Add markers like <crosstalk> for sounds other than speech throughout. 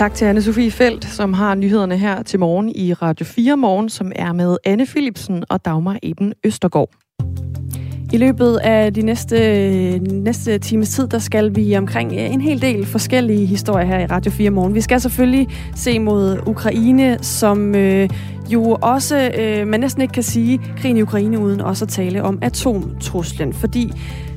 Tak til anne Sofie Felt, som har nyhederne her til morgen i Radio 4 Morgen, som er med Anne Philipsen og Dagmar Eben Østergaard. I løbet af de næste, næste times tid, der skal vi omkring en hel del forskellige historier her i Radio 4 Morgen. Vi skal selvfølgelig se mod Ukraine, som øh, jo også, øh, man næsten ikke kan sige krigen i Ukraine uden også at tale om atomtruslen. Fordi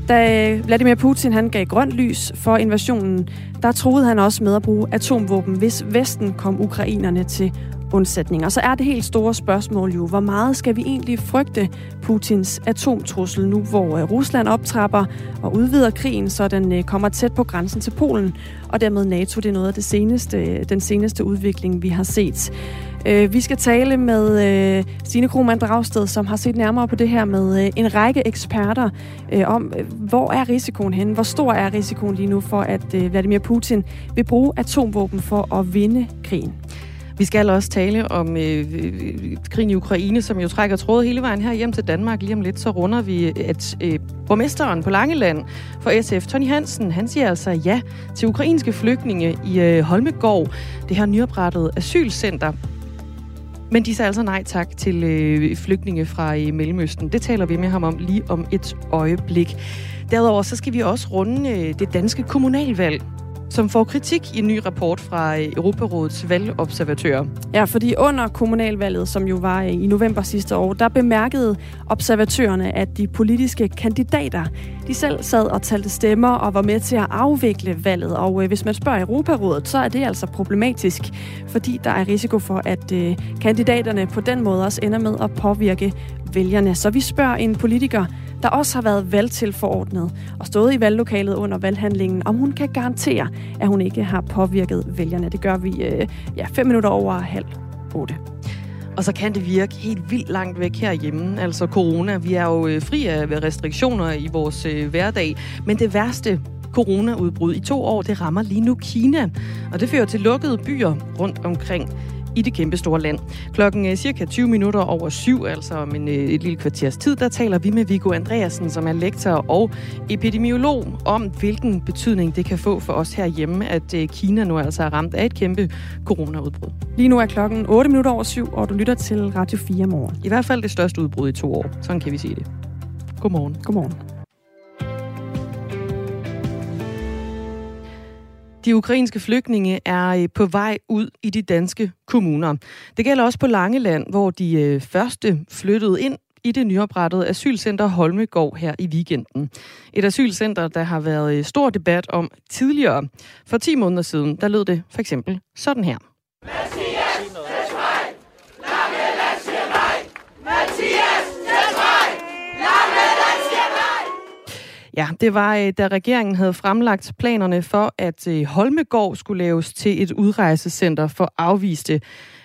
da øh, Vladimir Putin han gav grønt lys for invasionen, der troede han også med at bruge atomvåben, hvis Vesten kom ukrainerne til undsætning. Og så er det helt store spørgsmål jo, hvor meget skal vi egentlig frygte Putins atomtrussel nu, hvor øh, Rusland optrapper og udvider krigen, så den øh, kommer tæt på grænsen til Polen, og dermed NATO. Det er noget af det seneste, den seneste udvikling, vi har set. Øh, vi skal tale med øh, Stine Krohmann Dragsted, som har set nærmere på det her med øh, en række eksperter øh, om, hvor er risikoen henne? Hvor stor er risikoen lige nu for, at Vladimir Putin vil bruge atomvåben for at vinde krigen? Vi skal også tale om øh, krigen i Ukraine, som jo trækker tråd hele vejen her hjem til Danmark. Lige om lidt, så runder vi, at øh, borgmesteren på Langeland for SF, Tony Hansen, han siger altså ja til ukrainske flygtninge i øh, Holmegård, det her nyoprettede asylcenter. Men de sagde altså nej tak til øh, flygtninge fra øh, Mellemøsten. Det taler vi med ham om lige om et øjeblik. Derudover så skal vi også runde øh, det danske kommunalvalg som får kritik i en ny rapport fra øh, Europarådets valgobservatører. Ja, fordi under kommunalvalget, som jo var øh, i november sidste år, der bemærkede observatørerne, at de politiske kandidater, de selv sad og talte stemmer og var med til at afvikle valget. Og øh, hvis man spørger Europarådet, så er det altså problematisk, fordi der er risiko for, at kandidaterne på den måde også ender med at påvirke vælgerne. Så vi spørger en politiker, der også har været valgtilforordnet og stået i valglokalet under valghandlingen, om hun kan garantere, at hun ikke har påvirket vælgerne. Det gør vi øh, ja, fem minutter over halv otte. Og så kan det virke helt vildt langt væk herhjemme, altså corona. Vi er jo øh, fri af øh, restriktioner i vores øh, hverdag, men det værste coronaudbrud i to år, det rammer lige nu Kina. Og det fører til lukkede byer rundt omkring i det kæmpe store land. Klokken er cirka 20 minutter over syv, altså om en, øh, et lille kvarters tid, der taler vi med Viggo Andreasen, som er lektor og epidemiolog, om hvilken betydning det kan få for os herhjemme, at øh, Kina nu altså er ramt af et kæmpe coronaudbrud. Lige nu er klokken 8 minutter over syv, og du lytter til Radio 4 morgen. I hvert fald det største udbrud i to år. Sådan kan vi sige det. Godmorgen. Godmorgen. De ukrainske flygtninge er øh, på vej ud i de danske kommuner. Det gælder også på Langeland, hvor de øh, første flyttede ind i det nyoprettede asylcenter Holmegård her i weekenden. Et asylcenter, der har været øh, stor debat om tidligere. For 10 måneder siden, der lød det for eksempel sådan her. Ja, det var, øh, da regeringen havde fremlagt planerne for, at øh, Holmegård skulle laves til et udrejsecenter for afviste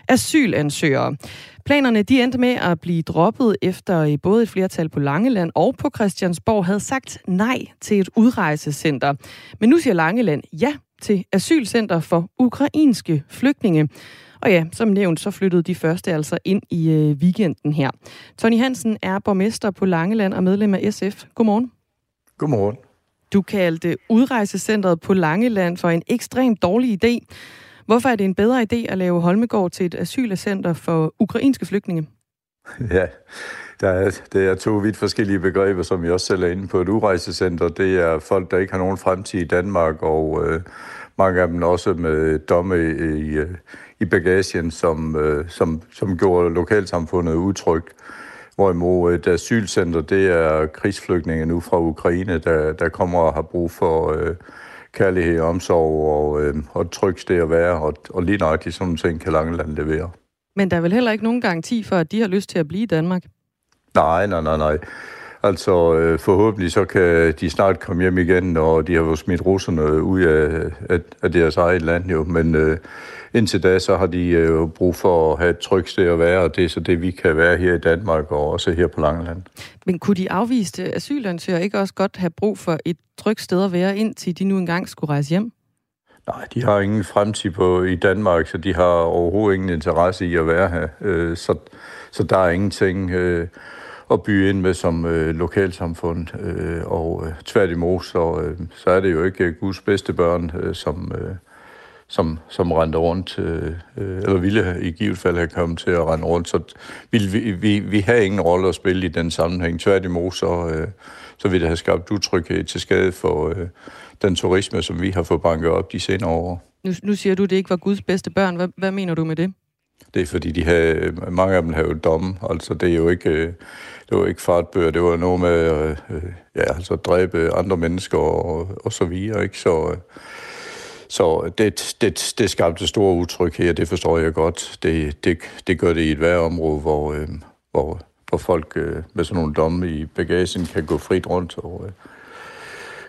asylansøgere. Planerne de endte med at blive droppet efter øh, både et flertal på Langeland og på Christiansborg havde sagt nej til et udrejsecenter. Men nu siger Langeland ja til asylcenter for ukrainske flygtninge. Og ja, som nævnt, så flyttede de første altså ind i weekenden her. Tony Hansen er borgmester på Langeland og medlem af SF. Godmorgen. Godmorgen. Du kaldte udrejsecentret på Langeland for en ekstremt dårlig idé. Hvorfor er det en bedre idé at lave Holmegård til et asylcenter for ukrainske flygtninge? <laughs> Ja, der er, det er to vidt forskellige begreber, som vi også selv er inde på. Et udrejsecenter, det er folk, der ikke har nogen fremtid i Danmark, og øh, mange af dem også med domme i, i, i bagagen, som, øh, som, som gjorde lokalsamfundet utrygt. Hvorimod et asylcenter, det er krigsflygtninge nu fra Ukraine, der, der kommer og har brug for øh, kærlighed, omsorg og, øh, og et trygt sted at være, og, og lige nøjagtigt sådan ting kan Langeland levere. Men der er vel heller ikke nogen garanti for, at de har lyst til at blive i Danmark? Nej, nej, nej, nej. Altså øh, forhåbentlig så kan de snart komme hjem igen, og de har jo smidt russerne ud af, af, af deres eget land jo, men øh, indtil da, så har de øh, brug for at have et trygt sted at være, og det er så det, vi kan være her i Danmark og også her på Langeland. Men kunne de afviste asylansøgere ikke også godt have brug for et trygt sted at være, indtil de nu engang skulle rejse hjem? Nej, de har ingen fremtid på i Danmark, så de har overhovedet ingen interesse i at være her. Øh, så, så der er ingenting øh, at byde ind med som lokalsamfund. Og tværtimod, så, så er det jo ikke Guds bedste børn, som, som, som rendte rundt, øh, eller ville i givet fald have kommet til at rende rundt. Så vi, vi, vi, vi har ingen rolle at spille i den sammenhæng. Tværtimod, så, øh, så vil det have skabt utryghed til skade for øh, den turisme, som vi har fået banket op de senere år. Nu, nu siger du, at det ikke var Guds bedste børn. Hvad, hvad mener du med det? Det er fordi, de havde, mange af dem havde jo domme. Altså, det er jo ikke, øh, det var ikke fartbøger. Det var noget med øh, ja, altså, at dræbe andre mennesker og, og så videre. Ikke? Så, så det, det, det skabte stor utryghed, og det forstår jeg godt. Det, det, det gør det i et hver område, hvor, øh, hvor, hvor folk med sådan nogle domme i bagagen kan gå frit rundt og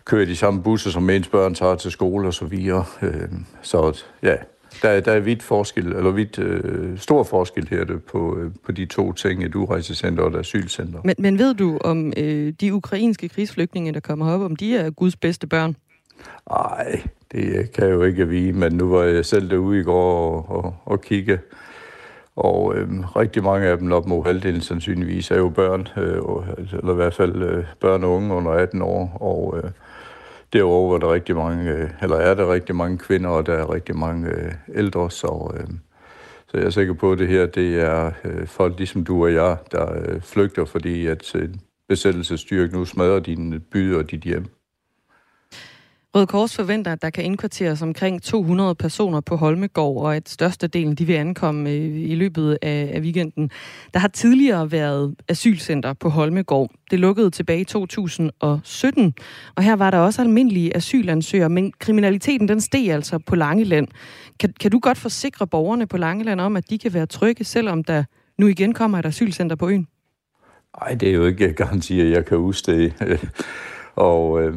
køre de samme busser, som ens børn tager til skole og så videre. Så ja, der, der er vidt forskel, eller vidt øh, stor forskel her det, på, øh, på de to ting, et udrejsecenter og et asylcenter. Men, men ved du, om øh, de ukrainske krigsflygtninge, der kommer op, om de er Guds bedste børn? Nej, det øh, kan jeg jo ikke vide, men nu var jeg selv derude i går og, og, og kigge, og øh, rigtig mange af dem, op mod halvdelen sandsynligvis, er jo børn, øh, altså, eller i hvert fald øh, børn og unge under 18 år, og øh, Derover er der rigtig mange, øh, eller er der rigtig mange kvinder, og der er rigtig mange øh, ældre, så, øh, så jeg er sikker på, at det her det er øh, folk ligesom du og jeg, der øh, flygter, fordi at besættelsesstyrke nu smadrer din by og dit hjem. Røde Kors forventer, at der kan indkvarteres omkring 200 personer på Holmegård, og at størstedelen de vil ankomme øh, i løbet af, weekenden. Der har tidligere været asylcenter på Holmegård. Det lukkede tilbage i 2017, og her var der også almindelige asylansøgere, men kriminaliteten den steg altså på Langeland. Kan, kan du godt forsikre borgerne på Langeland om, at de kan være trygge, selvom der nu igen kommer et asylcenter på øen? Nej, det er jo ikke garanti, jeg kan udstede. <laughs> og øh,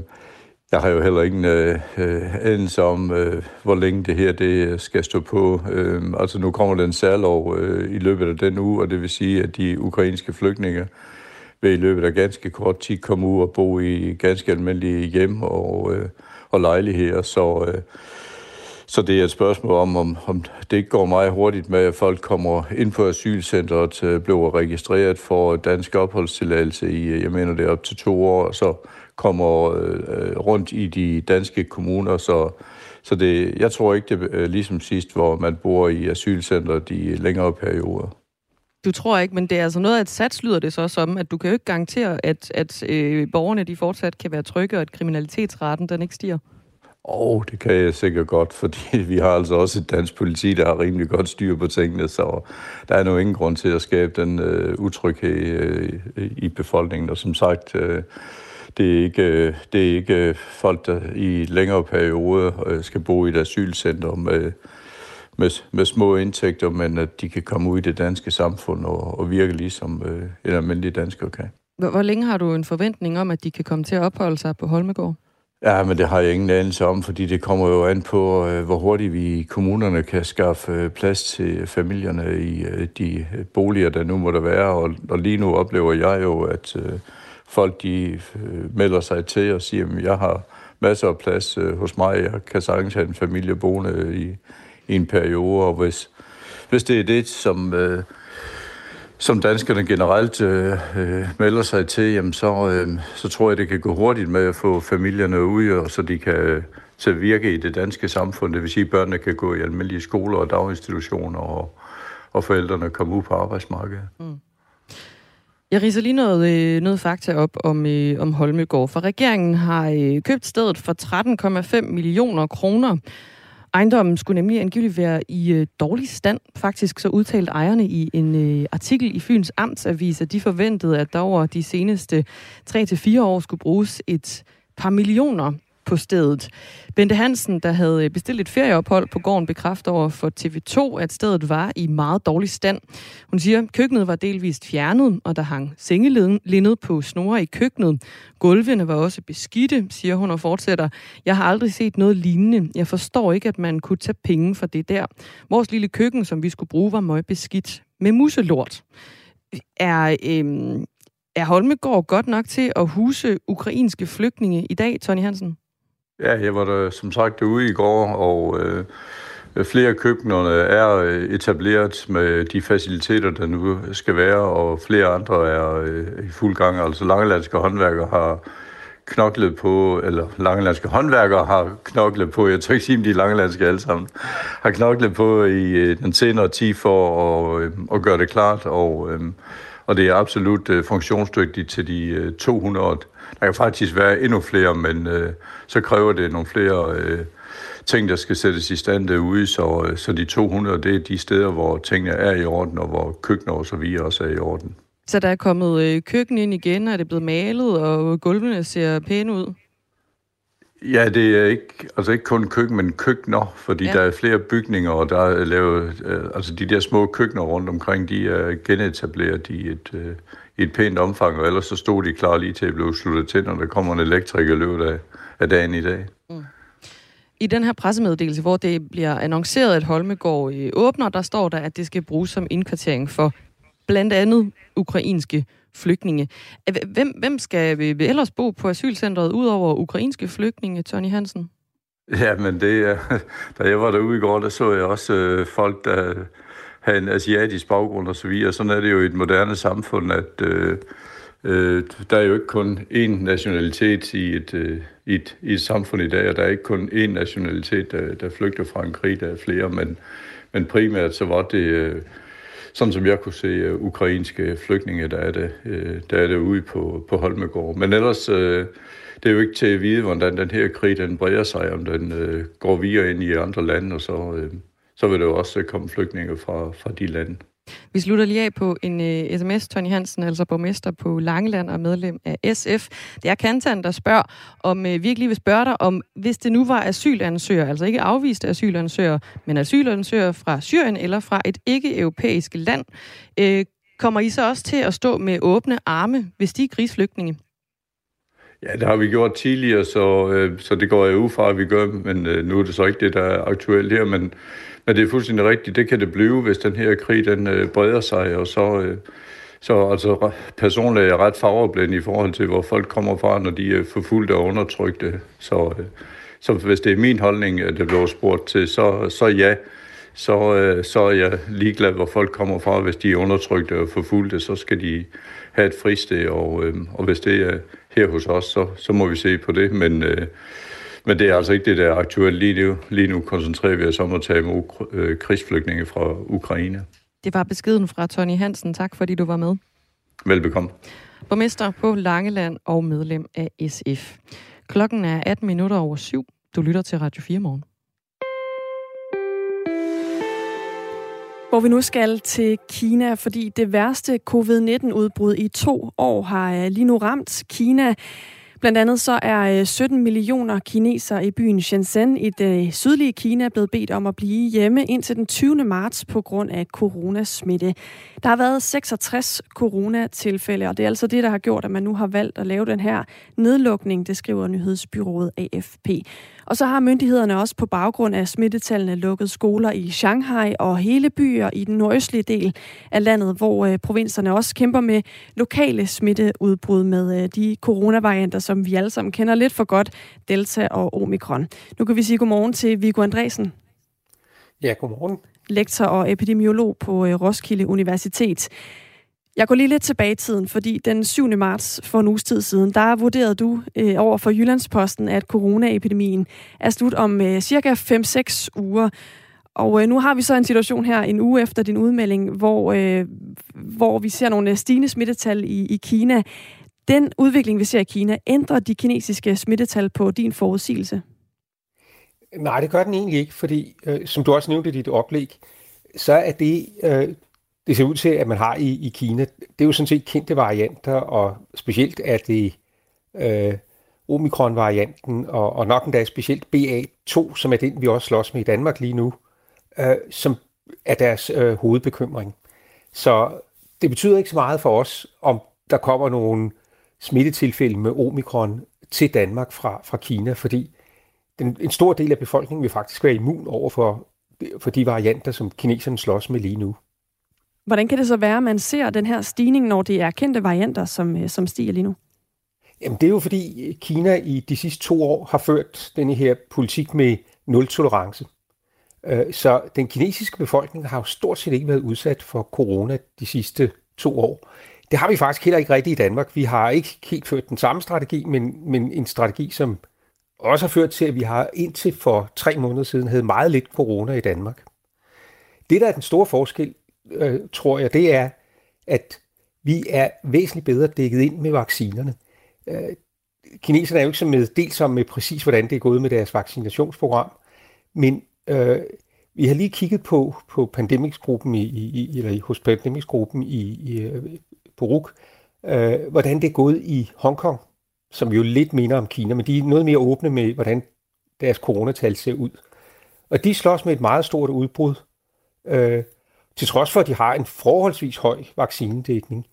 jeg har jo heller ingen øh, øh, anelse om, øh, hvor længe det her det skal stå på. Øh, altså nu kommer den særlov øh, i løbet af den uge, og det vil sige, at de ukrainske flygtninge vil i løbet af ganske kort tid komme ud og bo i ganske almindelige hjem og, øh, og lejligheder. Så, øh, så det er et spørgsmål om, om, om det ikke går meget hurtigt med, at folk kommer ind på asylcentret, øh, bliver registreret for dansk opholdstilladelse i, øh, jeg mener det er op til to år, så kommer øh, rundt i de danske kommuner, så, så det, jeg tror ikke, det er ligesom sidst, hvor man bor i asylcenter de længere perioder. Du tror ikke, men det er altså noget af et sats, lyder det så som, at du kan jo ikke garantere, at, at øh, borgerne de fortsat kan være trygge, og at kriminalitetsraten den ikke stiger. Åh, oh, det kan jeg sikkert godt, <laughs> fordi vi har altså også et dansk politi, der har rimelig godt styr på tingene, så der er nu ingen grund til at skabe den øh, utryghed øh, i befolkningen. Og som sagt, øh, det er ikke, det er ikke folk, der i længere perioder øh, skal bo i et asylcenter med, med, med små indtægter, men at de kan komme ud i det danske samfund og, og virke ligesom øh, en almindelig dansker kan. Hvor, hvor længe har du en forventning om, at de kan komme til at opholde sig på Holmegård? Ja, men det har jeg ingen anelse om, fordi det kommer jo an på, øh, hvor hurtigt vi i kommunerne kan skaffe plads til familierne i de boliger, der nu må der være. Og, og lige nu oplever jeg jo, at folk de øh, melder sig til og siger, at jeg har masser af plads øh, hos mig, jeg kan sagtens have en familie boende i, i en periode, og hvis, hvis det er det, som, øh, som danskerne generelt øh, øh melder sig til, jamen så, øh, så tror jeg, det kan gå hurtigt med at få familierne ud, og så de kan til at virke i det danske samfund. Det vil sige, at børnene kan gå i almindelige skoler og daginstitutioner, og, og forældrene komme ud på arbejdsmarkedet. Mm. Jeg riser lige noget, øh, noget fakta op om, øh, om Holmegård, for regeringen har øh, købt stedet for 13,5 millioner kroner. Ejendommen skulle nemlig angiveligt være i øh, dårlig stand. Faktisk så udtalte ejerne i en øh, artikel i Fyns Amtsavis, at de forventede, at der over de seneste 3-4 år skulle bruges et par millioner på stedet. Bente Hansen, der havde øh, bestilt et ferieophold på gården, bekræfter over for TV2, at stedet var i meget dårlig stand. Hun siger, at køkkenet var delvist fjernet, og der hang sengelindet på snore i køkkenet. Gulvene var også beskidte, siger hun og fortsætter. Jeg har aldrig set noget lignende. Jeg forstår ikke, at man kunne tage penge for det der. Vores lille køkken, som vi skulle bruge, var meget beskidt med muselort. Er, øhm, er Holmegård godt nok til at huse ukrainske flygtninge i dag, Tony Hansen? Ja, jeg var der som sagt derude i går, og øh, flere af køkkenerne er øh, etableret med de faciliteter, der nu skal være, og flere andre er øh, i fuld gang. Altså Langelandske håndværker har knoklet på, eller langelandske håndværkere har knoklet på, jeg tror ikke sige, om de er langelandske alle sammen, har knoklet på i øh, den senere tid for at, øh, at gøre det klart, og, øh, og det er absolut øh, funktionsdygtigt til de øh, 200. Der kan faktisk være endnu flere, men øh, så kræver det nogle flere øh, ting, der skal sættes i stand derude, så, øh, så de 200, det er de steder, hvor tingene er i orden, og hvor køkkener og så videre også er i orden. Så der er kommet øh, køkken ind igen, og det er blevet malet, og gulvene ser pæne ud? Ja, det er ikke, altså ikke kun køkken, men køkkener, fordi ja. der er flere bygninger, og der er lavet, øh, altså de der små køkkener rundt omkring, de er genetableret i et, øh, i et pænt omfang, og ellers så stod de klar lige til at blive sluttet til, når der kommer en elektriker løbet af, af dagen i dag. Mm. I den her pressemeddelelse, hvor det bliver annonceret, at Holmegård åbner, der står der, at det skal bruges som indkvartering for blandt andet ukrainske flygtninge. Hvem, hvem skal vi ellers bo på asylcentret, udover ukrainske flygtninge, Tony Hansen? Ja, men det er, øh, <laughs> da jeg var derude i går, der så jeg også øh, folk, der havde en asiatisk baggrund og så videre. Sådan er det jo i et moderne samfund, at øh, øh, der er jo ikke kun én nationalitet i et, øh, i, et, i et samfund i dag, og der er ikke kun én nationalitet, der, der flygter fra en krig, der er flere, men, men primært så var det... Øh, sådan som jeg kunne se uh, ukrainske flygtninge, der er det, uh, der er det ude på, på Holmegård. Men ellers, uh, det er jo ikke til at vide, hvordan den her krig den breder sig, om den uh, går videre ind i andre lande, og så, uh, så vil der jo også komme flygtninge fra, fra de lande. Vi slutter lige af på en øh, uh, sms. Tony Hansen, altså borgmester på Langeland og medlem af SF. Det er Kantan, der spørger, om øh, uh, virkelig vil spørge dig, om hvis det nu var asylansøgere, altså ikke afviste asylansøgere, men asylansøgere fra Syrien eller fra et ikke-europæisk land, uh, kommer I så også til at stå med åbne arme, hvis de er krigsflygtninge? Ja, det har vi gjort tidligere, så, øh, så det går jeg ud fra, at vi gør, men øh, nu er det så ikke det, der er aktuelt her, men men det er fuldstændig rigtigt. Det kan det blive, hvis den her krig den øh, breder sig, og så, øh, så altså, personligt er jeg ret farveblind i forhold til, hvor folk kommer fra, når de er forfulgte og undertrykte. Så, øh, så hvis det er min holdning, at det bliver spurgt til, så, så ja, så, øh, så er jeg ligeglad, hvor folk kommer fra. Hvis de er undertrykte og forfulgte, så skal de have et fristed, og, øh, og hvis det er her hos os, så, så må vi se på det. Men øh, men det er altså ikke det, der er aktuelt lige nu. Lige nu koncentrerer vi os om at tage imod øh, krigsflygtninge fra Ukraine. Det var beskeden fra Tony Hansen. Tak fordi du var med. Velbekomme. Borgmester på Langeland og medlem af SF. Klokken er 18 minutter over syv. Du lytter til Radio 4 morgen. Hvor vi nu skal til Kina, fordi det værste covid-19-udbrud i to år har øh, lige nu ramt Kina. Blandt andet så er øh, 17 millioner kinesere i byen Shenzhen i det øh, sydlige Kina blevet bedt om at blive hjemme indtil den 20. marts på grund af coronasmitte. Der har været 66 coronatilfælde, og det er altså det, der har gjort, at man nu har valgt at lave den her nedlukning, det skriver nyhedsbyrået AFP. Og så har myndighederne også på baggrund af smittetallene lukket skoler i Shanghai og hele byer i den nordøstlige del af landet, hvor øh, provinserne også kæmper med lokale smitteudbrud med øh, de coronavarianter, som vi alle sammen kender lidt for godt, Delta og Omikron. Nu kan vi sige godmorgen til Viggo Andresen. Ja, godmorgen. Lektor og epidemiolog på øh, Roskilde Universitet. Jeg går lige lidt tilbage i tiden, fordi den 7. marts for en uges tid siden, der vurderede du øh, over for Jyllandsposten, at coronaepidemien er slut om øh, cirka 5-6 uger. Og øh, nu har vi så en situation her en uge efter din udmelding, hvor, øh, hvor vi ser nogle øh, stigende smittetal i, i Kina. Den udvikling, vi ser i Kina, ændrer de kinesiske smittetal på din forudsigelse? Nej, det gør den egentlig ikke, fordi øh, som du også nævnte i dit oplæg, så er det, øh, det ser ud til, at man har i, i Kina, det er jo sådan set kendte varianter, og specielt er det øh, omikron-varianten, og, og nok endda specielt BA2, som er den, vi også slås med i Danmark lige nu, øh, som er deres øh, hovedbekymring. Så det betyder ikke så meget for os, om der kommer nogle smittetilfælde med omikron til Danmark fra, fra Kina, fordi den, en stor del af befolkningen vil faktisk være immun over for, for de varianter, som kineserne slås med lige nu. Hvordan kan det så være, at man ser den her stigning, når det er kendte varianter, som, øh, som stiger lige nu? Jamen, det er jo fordi Kina i de sidste to år har ført den her politik med nul-tolerance. Øh, så den kinesiske befolkning har jo stort set ikke været udsat for corona de sidste to år. det har vi faktisk heller ikke rigtigt i Danmark. Vi har ikke helt ført den samme strategi, men, men en strategi, som også har ført til, at vi har indtil for tre måneder siden havde meget lidt corona i Danmark. Det, der er den store forskel, øh, tror jeg, det er, at vi er væsentligt bedre dækket ind med vaccinerne. Øh, kineserne er jo ikke så med, dels om med præcis, hvordan det er gået med deres vaccinationsprogram, men øh, vi har lige kigget på, på pandemicsgruppen i, i, eller hos pandemiksgruppen i, i øh, på RUK, øh, hvordan det er gået i Hongkong, som jo lidt minder om Kina, men de er noget mere åbne med, hvordan deres coronatal ser ud. Og de slås med et meget stort udbrud, øh, til trods for, at de har en forholdsvis høj vaccinedækning.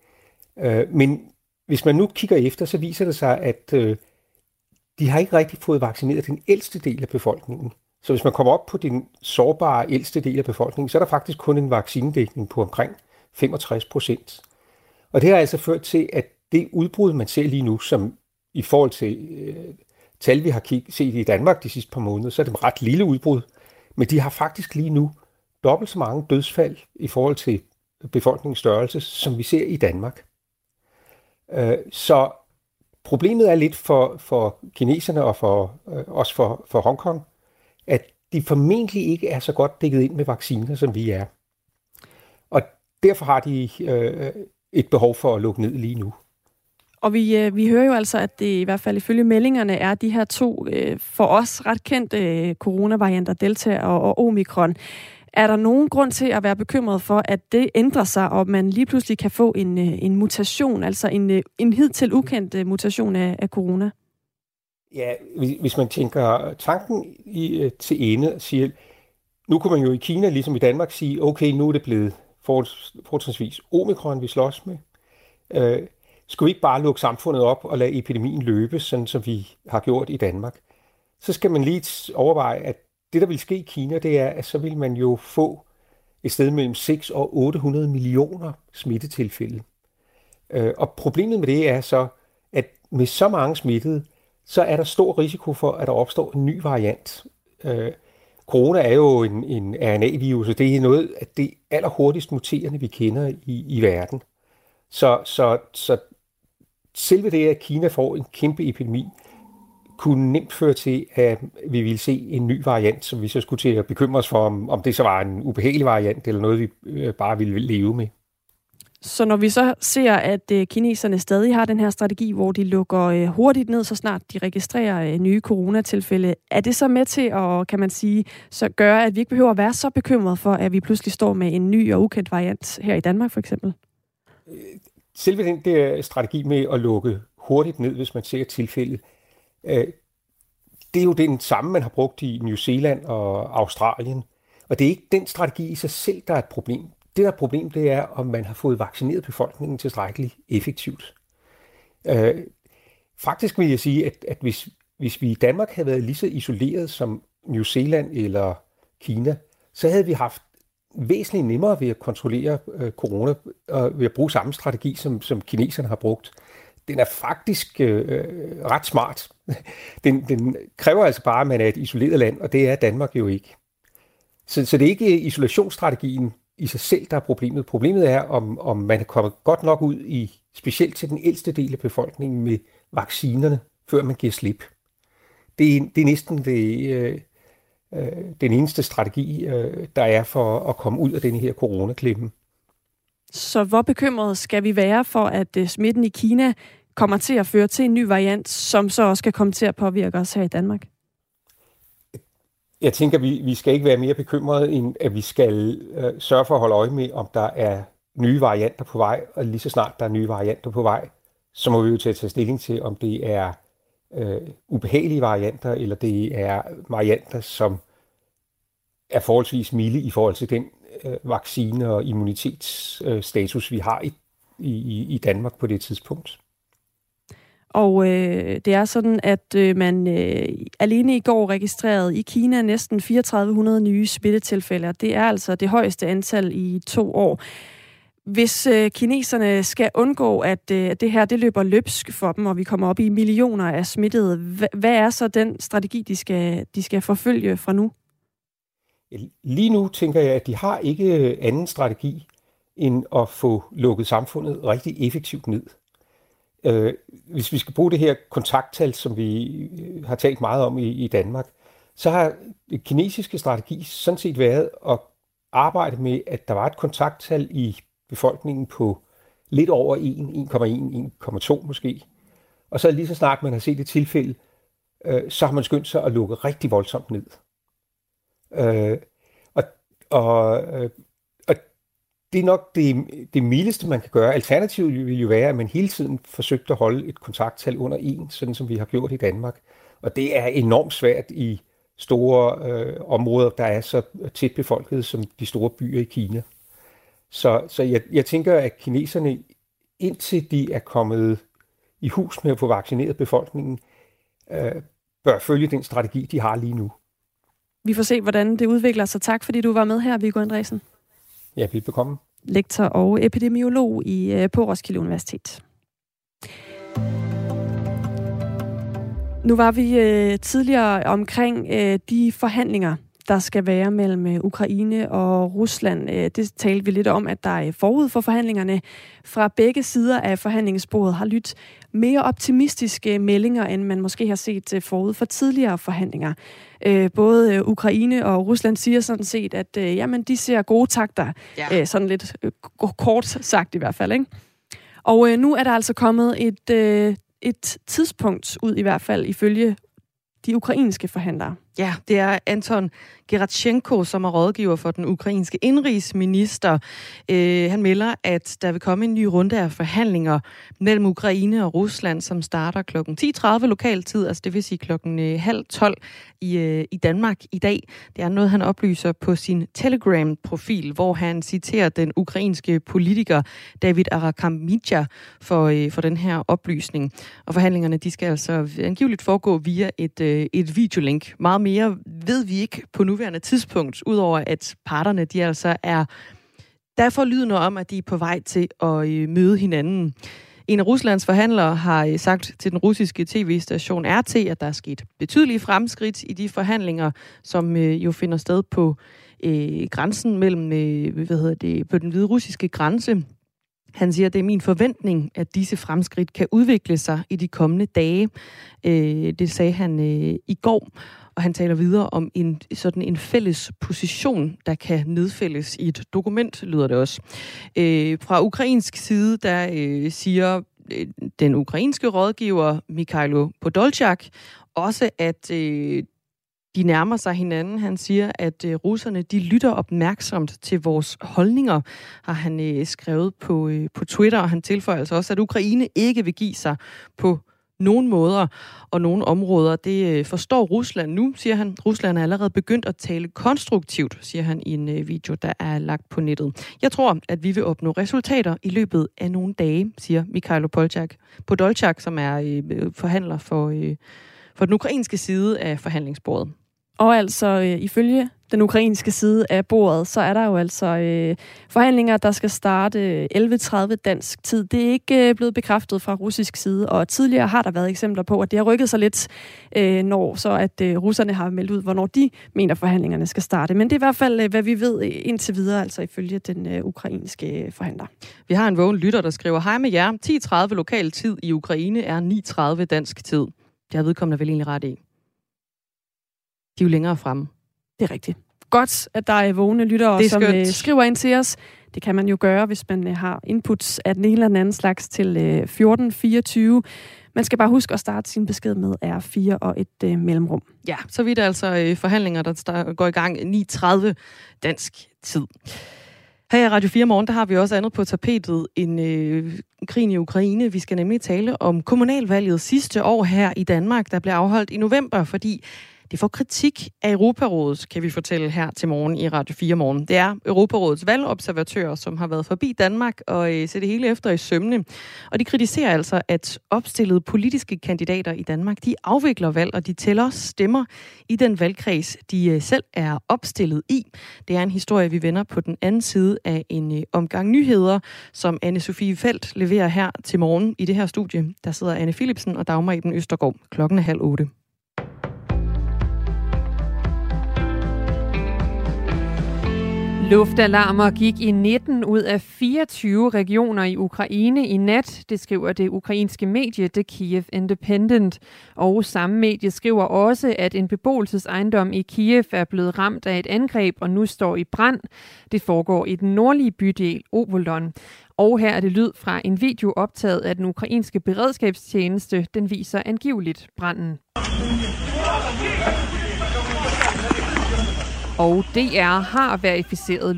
Øh, men hvis man nu kigger efter, så viser det sig, at øh, de har ikke rigtig fået vaccineret den ældste del af befolkningen. Så hvis man kommer op på den sårbare ældste del af befolkningen, så er der faktisk kun en vaccinedækning på omkring 65 procent. Og det har altså ført til, at det udbrud, man ser lige nu, som i forhold til øh, tal, vi har kig- set i Danmark de sidste par måneder, så er det et ret lille udbrud. Men de har faktisk lige nu dobbelt så mange dødsfald i forhold til befolkningens størrelse, som vi ser i Danmark. Øh, så problemet er lidt for, for kineserne og for, øh, også for, for Hongkong, at de formentlig ikke er så godt dækket ind med vacciner, som vi er. Og derfor har de øh, et behov for at lukke ned lige nu. Og vi, øh, vi hører jo altså, at det i hvert fald ifølge meldingerne er de her to øh, for os ret kendte øh, coronavarianter, Delta og, og Omikron. Er der nogen grund til at være bekymret for, at det ændrer sig, og man lige pludselig kan få en, øh, en mutation, altså en, øh, en hidtil ukendt øh, mutation af, af corona? Ja, hvis man tænker tanken i, til ende og siger, nu kunne man jo i Kina, ligesom i Danmark, sige, okay, nu er det blevet fortrinsvis omikron, vi slås med. Øh, skulle vi ikke bare lukke samfundet op og lade epidemien løbe, sådan som vi har gjort i Danmark? Så skal man lige overveje, at det, der vil ske i Kina, det er, at så vil man jo få et sted mellem 6 og 800 millioner smittetilfælde. Øh, og problemet med det er så, at med så mange smittede, så er der stor risiko for, at der opstår en ny variant. Øh, corona er jo en, en RNA-virus, og det er noget af det allerhurtigst muterende, vi kender i, i verden. Så, så, så selve det, at Kina får en kæmpe epidemi, kunne nemt føre til, at vi ville se en ny variant, som vi så skulle til at bekymre os for, om, om det så var en ubehagelig variant, eller noget, vi øh, bare ville leve med. Så når vi så ser, at øh, kineserne stadig har den her strategi, hvor de lukker øh, hurtigt ned, så snart de registrerer nye coronatilfælde, er det så med til at, kan man sige, så gøre, at vi ikke behøver at være så bekymret for, at vi pludselig står med en ny og ukendt variant her i Danmark for eksempel? Selve den der strategi med at lukke hurtigt ned, hvis man ser tilfældet, Øh, det er jo den samme, man har brugt i New Zealand og Australien. Og det er ikke den strategi i sig selv, der er et problem det, der er problem, det er, om man har fået vaccineret befolkningen tilstrækkeligt effektivt. Øh, faktisk vil jeg sige, at, at hvis, hvis vi i Danmark havde været lige så isoleret som New Zealand eller Kina, så havde vi haft væsentligt nemmere ved at kontrollere øh, corona og ved at bruge samme strategi, som, som kineserne har brugt. Den er faktisk øh, øh ret smart. <laughs> Den, den kræver altså bare, at man er et isoleret land, og det er Danmark jo ikke. Så, så det er ikke isolationsstrategien, i sig selv, der er problemet. Problemet er, om, om man er kommet godt nok ud i, specielt til den ældste del af befolkningen med vaccinerne, før man giver slip. Det er, det er næsten det, øh, øh, den eneste strategi, øh, der er for at komme ud af den her coronaklemme. Så hvor bekymret skal vi være for, at øh, smitten i Kina kommer til at føre til en ny variant, som så også skal komme til at påvirke os her i Danmark? Jeg tænker, vi, vi skal ikke være mere bekymrede, end at vi skal øh, sørge for at holde øje med, om der er nye varianter på vej, og lige så snart der er nye varianter på vej, så må vi jo til at tage stilling til, om det er øh, ubehagelige varianter, eller det er varianter, som er forholdsvis milde i forhold til den øh, vaccine- og immunitetsstatus, øh, vi har i, i, i Danmark på det tidspunkt. Og øh, det er sådan, at øh, man øh, alene i går registrerede i Kina næsten 3400 nye smittetilfælde. Det er altså det højeste antal i to år. Hvis øh, kineserne skal undgå, at øh, det her det løber løbsk for dem, og vi kommer op i millioner af smittede, hva- hvad er så den strategi, de skal, de skal forfølge fra nu? Lige nu tænker jeg, at de har ikke øh, anden strategi end at få lukket samfundet rigtig effektivt ned. Øh, hvis vi skal bruge det her kontakttal, som vi øh, har talt meget om i, i Danmark, så har den kinesiske strategi sådan set været at arbejde med, at der var et kontakttal i befolkningen på lidt over 1, 1,1, 1,2 måske. Og så lige så snart man har set et tilfælde, øh, så har man skyndt sig at lukke rigtig voldsomt ned. Øh, og, og, øh, det er nok det, det mildeste, man kan gøre. Alternativet vil jo være, at man hele tiden forsøgte at holde et kontakttal under 1, sådan som vi har gjort i Danmark. Og det er enormt svært i store øh, områder, der er så tæt befolket som de store byer i Kina. Så, så jeg, jeg tænker, at kineserne, indtil de er kommet i hus med at få vaccineret befolkningen, øh, bør følge den strategi, de har lige nu. Vi får se, hvordan det udvikler sig. Tak, fordi du var med her, Viggo Andresen. Ja, velbekomme. Lektor og epidemiolog i, øh, på Roskilde Universitet. Nu var vi øh, tidligere omkring øh, de forhandlinger, der skal være mellem øh, Ukraine og Rusland. Øh, det talte vi lidt om, at der er forud for forhandlingerne fra begge sider af forhandlingsbordet har lyttet mere optimistiske meldinger, end man måske har set øh, forud for tidligere forhandlinger. Både Ukraine og Rusland siger sådan set, at jamen, de ser gode takter, ja. sådan lidt kort sagt i hvert fald. Ikke? Og nu er der altså kommet et, et tidspunkt ud i hvert fald ifølge de ukrainske forhandlere. Ja, det er Anton Geratchenko, som er rådgiver for den ukrainske indrigsminister. Øh, han melder, at der vil komme en ny runde af forhandlinger mellem Ukraine og Rusland, som starter kl. 10.30 lokal tid, altså det vil sige klokken øh, halv 12 i, øh, i Danmark i dag. Det er noget, han oplyser på sin Telegram-profil, hvor han citerer den ukrainske politiker David Arakamidja for, øh, for den her oplysning. Og forhandlingerne, de skal altså angiveligt foregå via et, øh, et videolink. Meget mere ved vi ikke på nuværende tidspunkt, udover at parterne de altså er derfor lydende om, at de er på vej til at øh, møde hinanden. En af Ruslands forhandlere har øh, sagt til den russiske tv-station RT, at der er sket betydelige fremskridt i de forhandlinger, som øh, jo finder sted på øh, grænsen mellem, øh, hvad hedder det, på den hvide russiske grænse. Han siger, at det er min forventning, at disse fremskridt kan udvikle sig i de kommende dage. Øh, det sagde han øh, i går og han taler videre om en sådan en fælles position, der kan nedfældes i et dokument, lyder det også. Øh, fra ukrainsk side, der øh, siger øh, den ukrainske rådgiver Mikhailo Podolchak også, at øh, de nærmer sig hinanden. Han siger, at øh, russerne de lytter opmærksomt til vores holdninger, har han øh, skrevet på, øh, på Twitter, og han tilføjer altså også, at Ukraine ikke vil give sig på nogen måder og nogle områder. Det øh, forstår Rusland nu, siger han. Rusland er allerede begyndt at tale konstruktivt, siger han i en øh, video, der er lagt på nettet. Jeg tror, at vi vil opnå resultater i løbet af nogle dage, siger Mikhailo Polchak. Podolchak, som er øh, forhandler for, for den ukrainske side af forhandlingsbordet. Og altså, ifølge den ukrainske side af bordet, så er der jo altså øh, forhandlinger, der skal starte 11.30 dansk tid. Det er ikke øh, blevet bekræftet fra russisk side, og tidligere har der været eksempler på, at det har rykket sig lidt, øh, når så at øh, russerne har meldt ud, hvornår de mener, forhandlingerne skal starte. Men det er i hvert fald, øh, hvad vi ved indtil videre, altså ifølge den øh, ukrainske forhandler. Vi har en vågen lytter, der skriver, Hej med jer, 10.30 lokal tid i Ukraine er 9.30 dansk tid. Det har vedkommende vel egentlig ret i de er jo længere fremme. Det er rigtigt. Godt, at der er vågne lyttere, som uh, skriver ind til os. Det kan man jo gøre, hvis man uh, har inputs af den ene eller den anden slags til øh, 1424. Man skal bare huske at starte sin besked med R4 og et uh, mellemrum. Ja, så vidt altså uh, forhandlinger, der går i gang 9.30 dansk tid. Her i Radio 4 Morgen, der har vi også andet på tapetet end øh, krigen i Ukraine. Vi skal nemlig tale om kommunalvalget sidste år her i Danmark, der blev afholdt i november, fordi det får kritik af Europarådet, kan vi fortælle her til morgen i Radio 4 Morgen. Det er Europarådets valgobservatører, som har været forbi Danmark og øh, det hele efter i sømne. Og de kritiserer altså, at opstillede politiske kandidater i Danmark, de afvikler valg, og de tæller stemmer i den valgkreds, de øh, selv er opstillet i. Det er en historie, vi vender på den anden side af en øh, omgang nyheder, som anne Sofie Felt leverer her til morgen i det her studie. Der sidder Anne Philipsen og Dagmar Eben Østergaard. Klokken er halv otte. Luftalarmer gik i 19 ud af 24 regioner i Ukraine i nat, det skriver det ukrainske medie The Kiev Independent. Og samme medie skriver også, at en beboelsesejendom i Kiev er blevet ramt af et angreb og nu står i brand. Det foregår i den nordlige bydel Obolon. Og her er det lyd fra en video optaget af den ukrainske beredskabstjeneste. Den viser angiveligt branden. Og DR har verificeret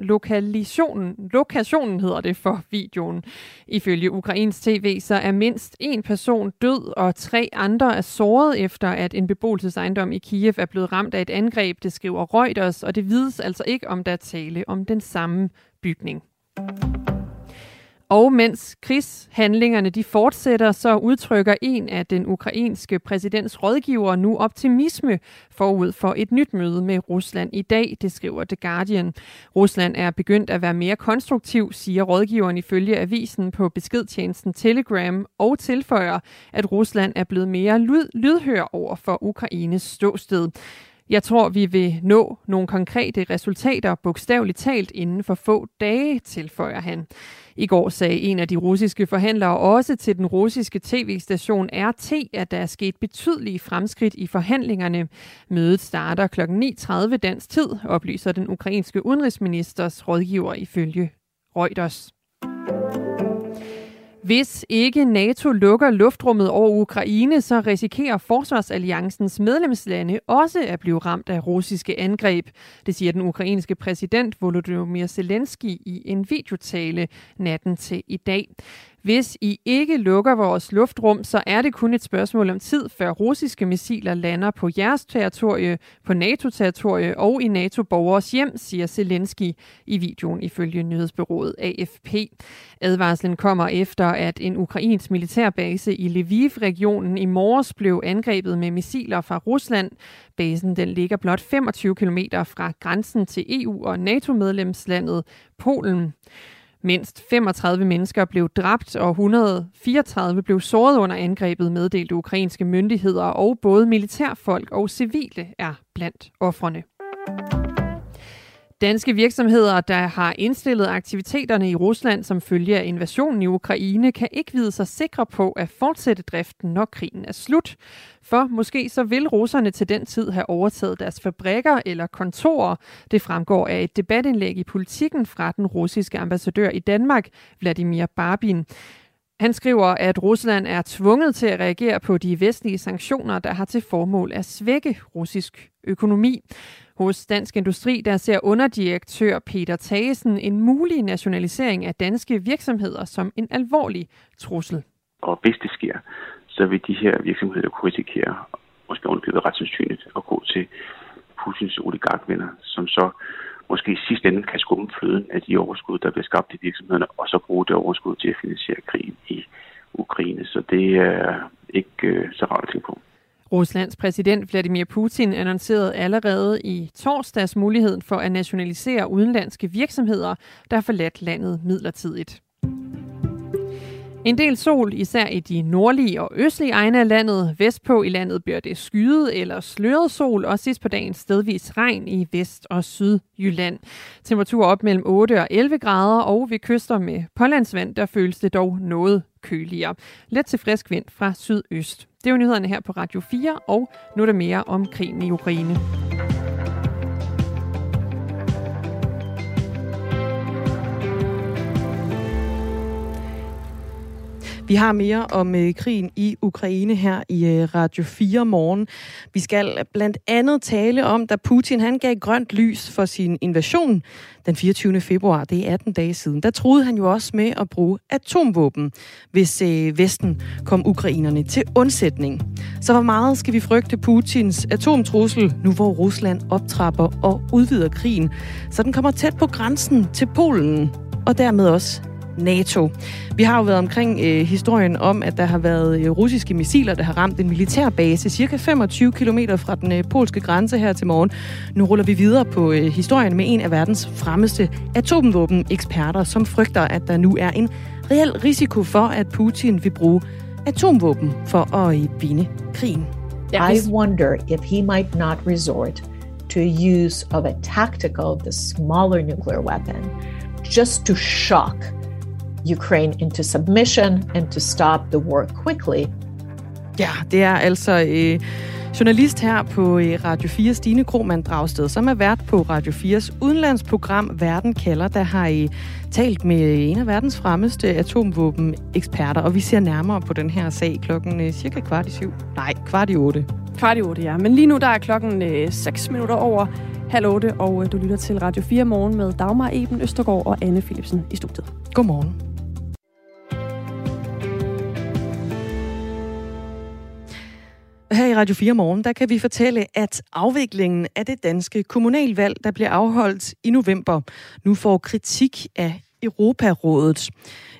lokalisationen, lokationen hedder det for videoen. Ifølge Ukrains tv så er mindst en person død, og tre andre er såret efter, at en beboelsesejendom i Kiev er blevet ramt af et angreb, det skriver Reuters, og det vides altså ikke, om der er tale om den samme bygning. Og mens krigshandlingerne de fortsætter, så udtrykker en af den ukrainske præsidents rådgivere nu optimisme forud for et nyt møde med Rusland i dag, det skriver The Guardian. Rusland er begyndt at være mere konstruktiv, siger rådgiveren ifølge avisen på beskedtjenesten Telegram, og tilføjer, at Rusland er blevet mere lyd- lydhør over for Ukraines ståsted. Jeg tror, vi vil nå nogle konkrete resultater, bogstaveligt talt inden for få dage, tilføjer han. I går sagde en af de russiske forhandlere også til den russiske tv-station RT, at der er sket betydelige fremskridt i forhandlingerne. Mødet starter kl. 9.30 dansk tid, oplyser den ukrainske udenrigsministers rådgiver ifølge Reuters. Hvis ikke NATO lukker luftrummet over Ukraine, så risikerer Forsvarsalliancens medlemslande også at blive ramt af russiske angreb. Det siger den ukrainske præsident Volodymyr Zelensky i en videotale natten til i dag. Hvis I ikke lukker vores luftrum, så er det kun et spørgsmål om tid, før russiske missiler lander på jeres territorie, på NATO-territorie og i NATO-borgers hjem, siger Zelensky i videoen ifølge nyhedsbyrået AFP. Advarslen kommer efter, at en ukrainsk militærbase i Lviv-regionen i morges blev angrebet med missiler fra Rusland. Basen den ligger blot 25 km fra grænsen til EU og NATO-medlemslandet Polen. Mindst 35 mennesker blev dræbt og 134 blev såret under angrebet, meddelte ukrainske myndigheder, og både militærfolk og civile er blandt offrene. Danske virksomheder, der har indstillet aktiviteterne i Rusland som følge af invasionen i Ukraine, kan ikke vide sig sikre på at fortsætte driften, når krigen er slut. For måske så vil russerne til den tid have overtaget deres fabrikker eller kontorer. Det fremgår af et debatindlæg i politikken fra den russiske ambassadør i Danmark, Vladimir Barbin. Han skriver, at Rusland er tvunget til at reagere på de vestlige sanktioner, der har til formål at svække russisk økonomi. Hos Dansk Industri der ser underdirektør Peter Thagesen en mulig nationalisering af danske virksomheder som en alvorlig trussel. Og hvis det sker, så vil de her virksomheder kunne risikere, måske underkøbet ret sandsynligt, at gå til Putins oligarkvenner, som så måske i sidste ende kan skumme fløden af de overskud, der bliver skabt i virksomhederne, og så bruge det overskud til at finansiere krigen i Ukraine. Så det er ikke øh, så rart at tænke på. Ruslands præsident Vladimir Putin annoncerede allerede i torsdags muligheden for at nationalisere udenlandske virksomheder, der har forladt landet midlertidigt. En del sol, især i de nordlige og østlige egne af landet. Vestpå i landet bliver det skyet eller sløret sol, og sidst på dagen stedvis regn i Vest- og Sydjylland. Temperatur op mellem 8 og 11 grader, og ved kyster med pålandsvand, der føles det dog noget køligere. Let til frisk vind fra sydøst. Det er jo nyhederne her på Radio 4, og nu er der mere om krigen i Ukraine. Vi har mere om øh, krigen i Ukraine her i øh, Radio 4 morgen. Vi skal blandt andet tale om, da Putin han gav grønt lys for sin invasion den 24. februar, det er 18 dage siden. Der troede han jo også med at bruge atomvåben, hvis øh, Vesten kom ukrainerne til undsætning. Så hvor meget skal vi frygte Putins atomtrussel, nu hvor Rusland optrapper og udvider krigen, så den kommer tæt på grænsen til Polen, og dermed også NATO. Vi har jo været omkring øh, historien om, at der har været øh, russiske missiler, der har ramt en militærbase cirka 25 km fra den øh, polske grænse her til morgen. Nu ruller vi videre på øh, historien med en af verdens fremmeste atomvåben-eksperter, som frygter, at der nu er en reel risiko for, at Putin vil bruge atomvåben for at øh, vinde krigen. I wonder if he might not resort to use of a tactical, the smaller nuclear weapon, just to shock Ukraine into submission and to stop the war quickly. Ja, det er altså øh, journalist her på øh, Radio 4, Stine Krohmann Dragsted, som er vært på Radio 4's udenlandsprogram Verden kalder, der har I talt med en af verdens fremmeste atomvåben-eksperter, og vi ser nærmere på den her sag klokken øh, cirka kvart i syv. Nej, kvart i otte. Kvart i otte, ja. Men lige nu der er klokken øh, 6 minutter over halv otte, og øh, du lytter til Radio 4 morgen med Dagmar Eben Østergaard og Anne Philipsen i studiet. Godmorgen. Her i Radio 4 Morgen, der kan vi fortælle, at afviklingen af det danske kommunalvalg, der bliver afholdt i november, nu får kritik af Europarådet.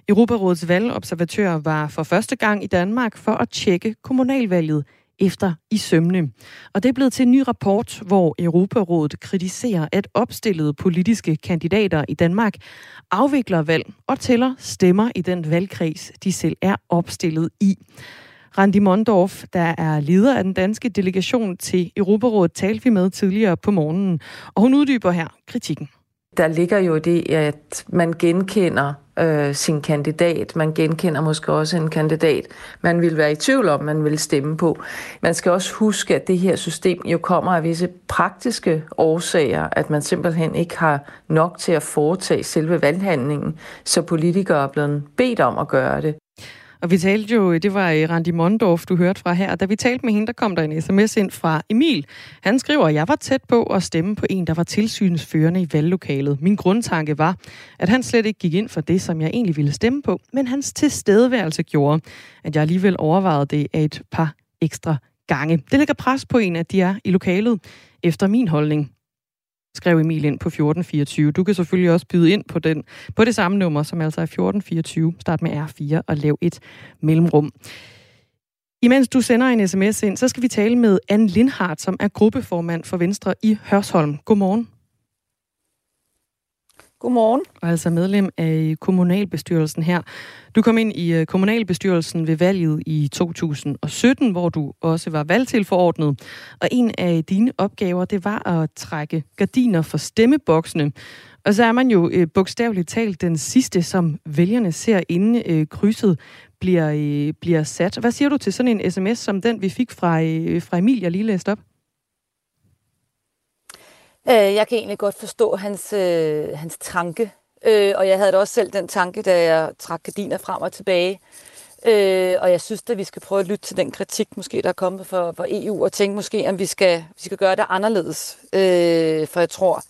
Europarådets valgobservatør var for første gang i Danmark for at tjekke kommunalvalget efter i sømne. Og det er blevet til en ny rapport, hvor Europarådet kritiserer, at opstillede politiske kandidater i Danmark afvikler valg og tæller stemmer i den valgkreds, de selv er opstillet i. Randi Mondorf, der er leder af den danske delegation til Europarådet, talte vi med tidligere på morgenen, og hun uddyber her kritikken. Der ligger jo det, at man genkender øh, sin kandidat. Man genkender måske også en kandidat, man vil være i tvivl om, man vil stemme på. Man skal også huske, at det her system jo kommer af visse praktiske årsager, at man simpelthen ikke har nok til at foretage selve valghandlingen, så politikere er blevet bedt om at gøre det. Og vi talte jo, det var øh, Randi Mondorf, du hørte fra her. Da vi talte med hende, der kom der en sms ind fra Emil. Han skriver, at jeg var tæt på at stemme på en, der var tilsynsførende i valglokalet. Min grundtanke var, at han slet ikke gik ind for det, som jeg egentlig ville stemme på, men hans tilstedeværelse gjorde, at jeg alligevel overvejede det af et par ekstra gange. Det lægger pres på en, at de er i lokalet, efter min holdning skrev Emil ind på 1424. Du kan selvfølgelig også byde ind på, den, på det samme nummer, som altså er 1424. Start med R4 og lav et mellemrum. Imens du sender en sms ind, så skal vi tale med Anne Lindhardt, som er gruppeformand for Venstre i Hørsholm. Godmorgen. Godmorgen. Og altså medlem af kommunalbestyrelsen her. Du kom ind i øh, kommunalbestyrelsen ved valget i 2017, hvor du også var valgtilforordnet. Og en af dine opgaver, det var at trække gardiner for stemmeboksene. Og så er man jo øh, bogstaveligt talt den sidste, som vælgerne ser, inden øh, krydset bliver, øh, bliver sat. Hvad siger du til sådan en sms som den, vi fik fra, øh, fra Emil, jeg lige læste op? Øh, jeg kan egentlig godt forstå hans, øh, hans tanke, øh, og jeg havde da også selv den tanke, da jeg trak gardiner frem og tilbage. Øh, og jeg synes, at vi skal prøve at lytte til den kritik, måske der er kommet fra, fra EU, og tænke måske, om vi skal, vi skal gøre det anderledes. Øh, for jeg tror,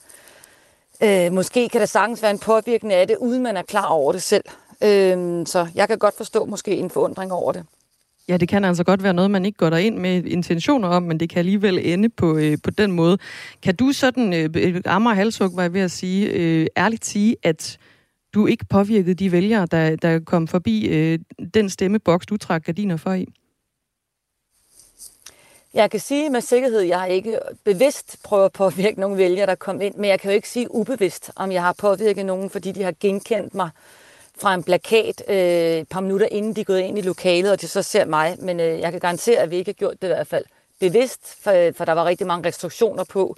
øh, måske kan der sagtens være en påvirkning af det, uden man er klar over det selv. Øh, så jeg kan godt forstå måske en forundring over det. Ja, det kan altså godt være noget, man ikke går ind med intentioner om, men det kan alligevel ende på, øh, på den måde. Kan du sådan, øh, øh Amager Halsuk var jeg ved at sige, øh, ærligt sige, at du ikke påvirkede de vælgere, der, der kom forbi øh, den stemmeboks, du trak gardiner for i? Jeg kan sige med sikkerhed, at jeg har ikke bevidst prøvet at påvirke nogle vælgere, der kom ind, men jeg kan jo ikke sige ubevidst, om jeg har påvirket nogen, fordi de har genkendt mig fra en plakat øh, et par minutter inden de er gået ind i lokalet, og de så ser mig. Men øh, jeg kan garantere, at vi ikke har gjort det i hvert fald bevidst, for, for der var rigtig mange restriktioner på,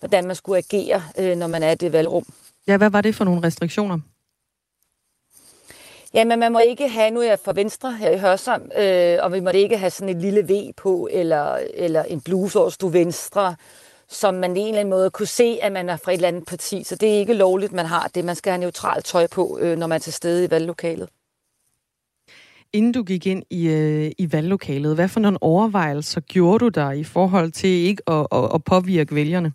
hvordan man skulle agere, øh, når man er i det valgrum. Ja, hvad var det for nogle restriktioner? Jamen, man må ikke have, nu er jeg fra Venstre her i Hørsholm, øh, og vi må ikke have sådan et lille V på, eller, eller en bluse, hvor du Venstre, som man i en eller anden måde kunne se, at man er fra et eller andet parti. Så det er ikke lovligt, man har det. Man skal have neutralt tøj på, øh, når man er til stede i valglokalet. Inden du gik ind i, øh, i valglokalet, hvad for nogle overvejelser gjorde du der i forhold til ikke at, at, at påvirke vælgerne?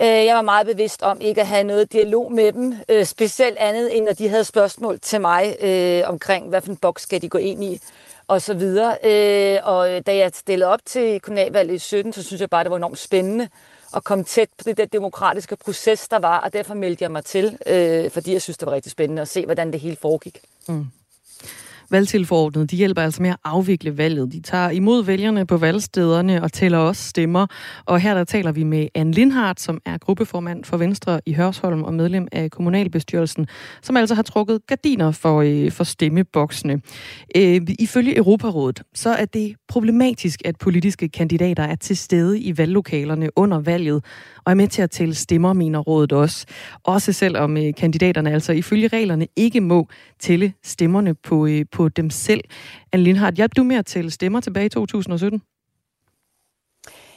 Øh, jeg var meget bevidst om ikke at have noget dialog med dem, øh, specielt andet end når de havde spørgsmål til mig øh, omkring, hvad for en boks skal de gå ind i og så videre. Øh, og øh, da jeg stillede op til kommunalvalget i 17, så synes jeg bare, det var enormt spændende at komme tæt på det der demokratiske proces, der var, og derfor meldte jeg mig til, øh, fordi jeg synes, det var rigtig spændende at se, hvordan det hele foregik. Mm valgtilforordnede, de hjælper altså med at afvikle valget. De tager imod vælgerne på valgstederne og tæller også stemmer. Og her der taler vi med Anne Lindhardt, som er gruppeformand for Venstre i Hørsholm og medlem af kommunalbestyrelsen, som altså har trukket gardiner for, øh, for stemmeboksene. Øh, ifølge Europarådet, så er det problematisk, at politiske kandidater er til stede i valglokalerne under valget, og er med til at tælle stemmer, mener rådet også. Også selvom øh, kandidaterne altså ifølge reglerne ikke må tælle stemmerne på, øh, på dem selv. Anne Lindhardt, hjalp du med at tælle stemmer tilbage i 2017?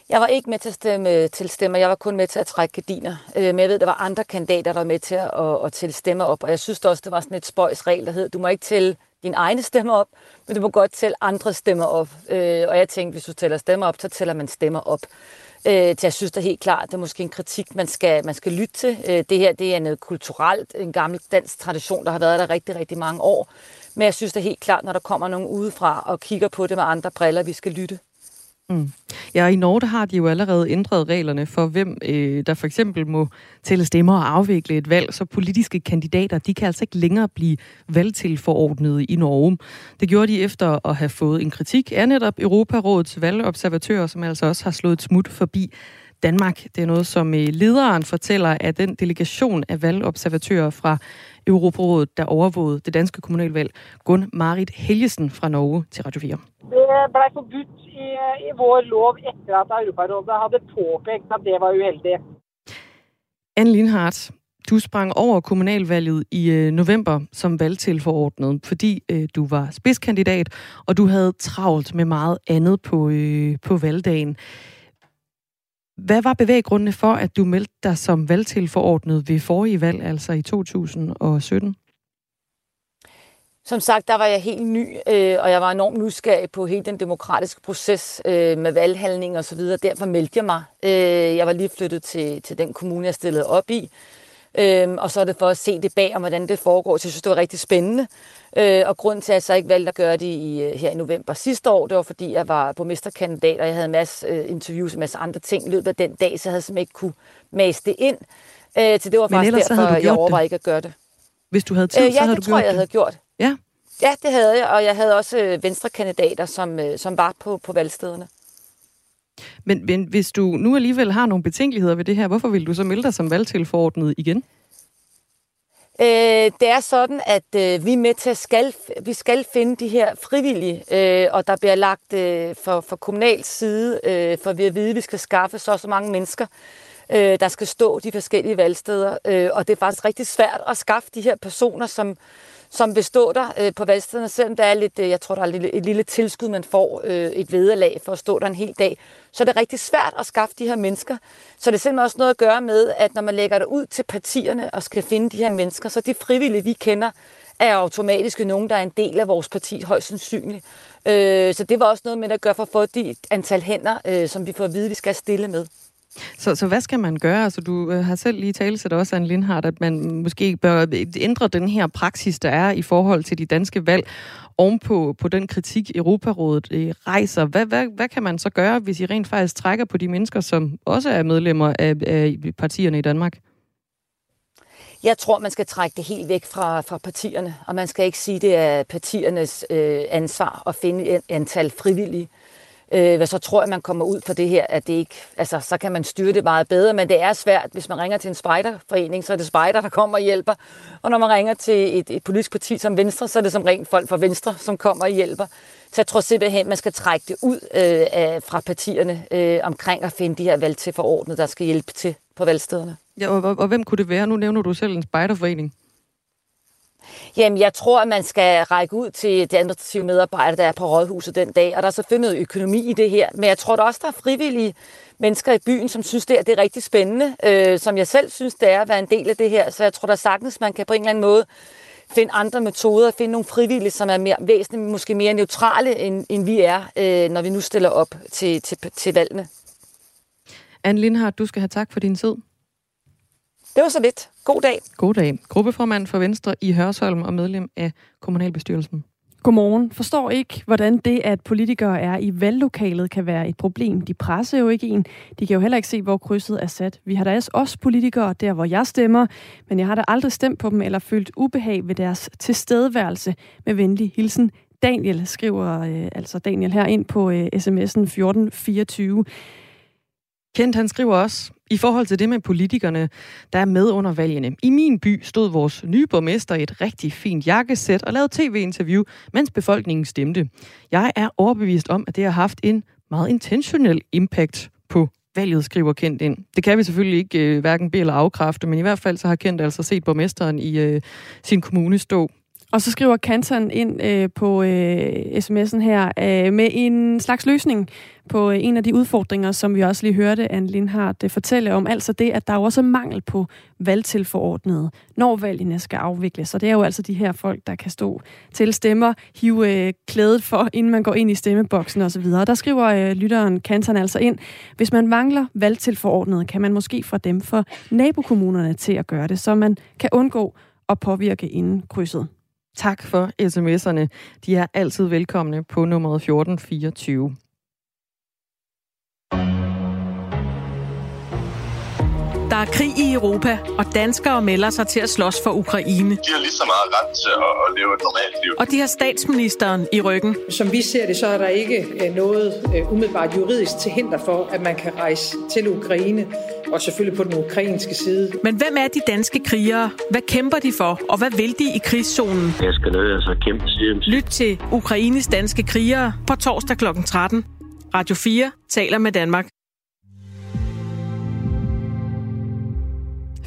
Jeg var ikke med til at stemme til stemmer, jeg var kun med til at trække gardiner. Øh, men jeg ved, der var andre kandidater, der var med til at, at tælle stemmer op, og jeg synes også, det var sådan et spøjs regel, der hed, du må ikke tælle dine egne stemmer op, men du må godt tælle andre stemmer op. Øh, og jeg tænkte, hvis du tæller stemmer op, så tæller man stemmer op. Øh, så jeg synes da helt klart, det er måske en kritik, man skal, man skal lytte til. Øh, det her det er noget kulturelt, en gammel dansk tradition, der har været der rigtig, rigtig mange år. Men jeg synes da helt klart, når der kommer nogen udefra og kigger på det med andre briller, vi skal lytte. Mm. Ja, i Norge har de jo allerede ændret reglerne for, hvem øh, der for eksempel må tælle stemmer og afvikle et valg, så politiske kandidater, de kan altså ikke længere blive valgtilforordnede i Norge. Det gjorde de efter at have fået en kritik af netop Europarådets valgobservatører, som altså også har slået et smut forbi Danmark. Det er noget, som øh, lederen fortæller af den delegation af valgobservatører fra Europarådet, der overvågede det danske kommunalvalg, Gun Marit Helgesen fra Norge til Radio 4. Det blev forbudt i, i vår lov efter at Europarådet havde påpekt, at det var uheldigt. Anne Lindhardt, du sprang over kommunalvalget i øh, november som valgtilforordnet, fordi øh, du var spidskandidat, og du havde travlt med meget andet på, øh, på valgdagen. Hvad var bevæggrundene for, at du meldte dig som valgtilforordnet ved forrige valg, altså i 2017? Som sagt, der var jeg helt ny, øh, og jeg var enormt nysgerrig på hele den demokratiske proces øh, med valghandling og så videre. Derfor meldte jeg mig. Øh, jeg var lige flyttet til, til den kommune, jeg stillede op i. Øh, og så er det for at se det bag om, hvordan det foregår. Så jeg synes, det var rigtig spændende. Øh, og grunden til, at jeg så ikke valgte at gøre det i, øh, her i november sidste år, det var, fordi jeg var borgmesterkandidat, og jeg havde en masse øh, interviews og en masse andre ting i løbet af den dag, så jeg havde simpelthen ikke kunne mase det ind. Øh, så det var faktisk derfor, jeg overvejede ikke at gøre det. Hvis du havde tid, øh, ja, så havde du gjort det? Ja, det tror jeg, jeg havde gjort. Ja? Ja, det havde jeg, og jeg havde også øh, venstrekandidater, som, øh, som var på, på valgstederne. Men, men hvis du nu alligevel har nogle betænkeligheder ved det her, hvorfor vil du så melde dig som valgtilforordnet igen? Øh, det er sådan, at øh, vi er med til at skal, vi skal finde de her frivillige, øh, og der bliver lagt øh, for, for kommunal side, øh, for vi at vide, at vi skal skaffe så så mange mennesker, øh, der skal stå de forskellige valgsteder. Øh, og det er faktisk rigtig svært at skaffe de her personer, som, som vil stå der øh, på valgstederne, selvom der er lidt, øh, jeg tror, der er et lille, et lille tilskud, man får øh, et vederlag for at stå der en hel dag. Så det er rigtig svært at skaffe de her mennesker. Så det er simpelthen også noget at gøre med, at når man lægger det ud til partierne og skal finde de her mennesker, så de frivillige, vi kender, er automatisk nogen, der er en del af vores parti, højst sandsynligt. Øh, så det var også noget med at gøre for at få de antal hænder, øh, som vi får at vide, vi skal stille med. Så, så hvad skal man gøre? Altså, du øh, har selv lige talt til også, Anne Lindhardt, at man måske bør ændre den her praksis, der er i forhold til de danske valg, ovenpå på den kritik, Europarådet øh, rejser. Hvad, hvad, hvad kan man så gøre, hvis I rent faktisk trækker på de mennesker, som også er medlemmer af, af partierne i Danmark? Jeg tror, man skal trække det helt væk fra, fra partierne, og man skal ikke sige, det er partiernes øh, ansvar at finde et antal frivillige. Øh, øh, så tror jeg, man kommer ud på det her, at det ikke, altså, så kan man styre det meget bedre, men det er svært, hvis man ringer til en spejderforening, så er det spejder, der kommer og hjælper, og når man ringer til et, et politisk parti som Venstre, så er det som rent folk fra Venstre, som kommer og hjælper. Så jeg tror simpelthen, man skal trække det ud øh, af, fra partierne øh, omkring at finde de her valg til forordnet, der skal hjælpe til på valgstederne. Ja, og, og, og hvem kunne det være? Nu nævner du selv en spejderforening. Jamen, jeg tror, at man skal række ud til de administrative medarbejdere, der er på rådhuset den dag, og der er selvfølgelig noget økonomi i det her. Men jeg tror der også, der er frivillige mennesker i byen, som synes, det er, det er rigtig spændende, øh, som jeg selv synes, det er at være en del af det her. Så jeg tror der sagtens, man kan på en eller anden måde finde andre metoder, finde nogle frivillige, som er mere, væsentligt, måske mere neutrale, end, end vi er, øh, når vi nu stiller op til, til, til valgene. Anne Lindhardt, du skal have tak for din tid. Det var så lidt. God dag. God dag. Gruppeformand for Venstre i Hørsholm og medlem af kommunalbestyrelsen. Godmorgen. Forstår ikke, hvordan det, at politikere er i valglokalet, kan være et problem. De presser jo ikke en. De kan jo heller ikke se, hvor krydset er sat. Vi har da også politikere der, hvor jeg stemmer, men jeg har da aldrig stemt på dem eller følt ubehag ved deres tilstedeværelse. Med venlig hilsen. Daniel skriver øh, altså Daniel her ind på øh, sms'en 1424. Kent han skriver også, i forhold til det med politikerne, der er med under valgene. I min by stod vores nye borgmester i et rigtig fint jakkesæt og lavede tv-interview, mens befolkningen stemte. Jeg er overbevist om, at det har haft en meget intentionel impact på valget, skriver Kent ind. Det kan vi selvfølgelig ikke øh, hverken bede eller afkræfte, men i hvert fald så har Kent altså set borgmesteren i øh, sin kommune stå og så skriver Kanton ind øh, på øh, sms'en her øh, med en slags løsning på øh, en af de udfordringer, som vi også lige hørte Anne Lindhardt øh, fortælle om. Altså det, at der er også mangel på valgtilforordnede, når valgene skal afvikles. Så det er jo altså de her folk, der kan stå til stemmer, hive øh, klædet for, inden man går ind i stemmeboksen osv. Der skriver øh, lytteren Kanton altså ind, hvis man mangler valgtilforordnede, kan man måske få dem for nabokommunerne til at gøre det, så man kan undgå at påvirke inden krydset. Tak for sms'erne. De er altid velkomne på nummeret 1424. Der er krig i Europa, og danskere melder sig til at slås for Ukraine. De har lige så meget ret til at, leve et normalt liv. Og de har statsministeren i ryggen. Som vi ser det, så er der ikke øh, noget øh, umiddelbart juridisk til hinder for, at man kan rejse til Ukraine, og selvfølgelig på den ukrainske side. Men hvem er de danske krigere? Hvad kæmper de for, og hvad vil de i krigszonen? Jeg skal ned altså kæmpe CMC. Lyt til Ukraines danske krigere på torsdag kl. 13. Radio 4 taler med Danmark.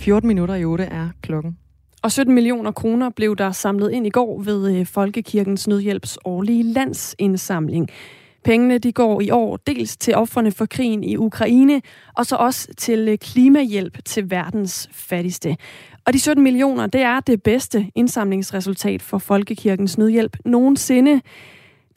14 minutter i 8 er klokken. Og 17 millioner kroner blev der samlet ind i går ved øh, Folkekirkens Nødhjælps årlige landsindsamling. Pengene de går i år dels til offerne for krigen i Ukraine, og så også til øh, klimahjælp til verdens fattigste. Og de 17 millioner, det er det bedste indsamlingsresultat for Folkekirkens Nødhjælp nogensinde.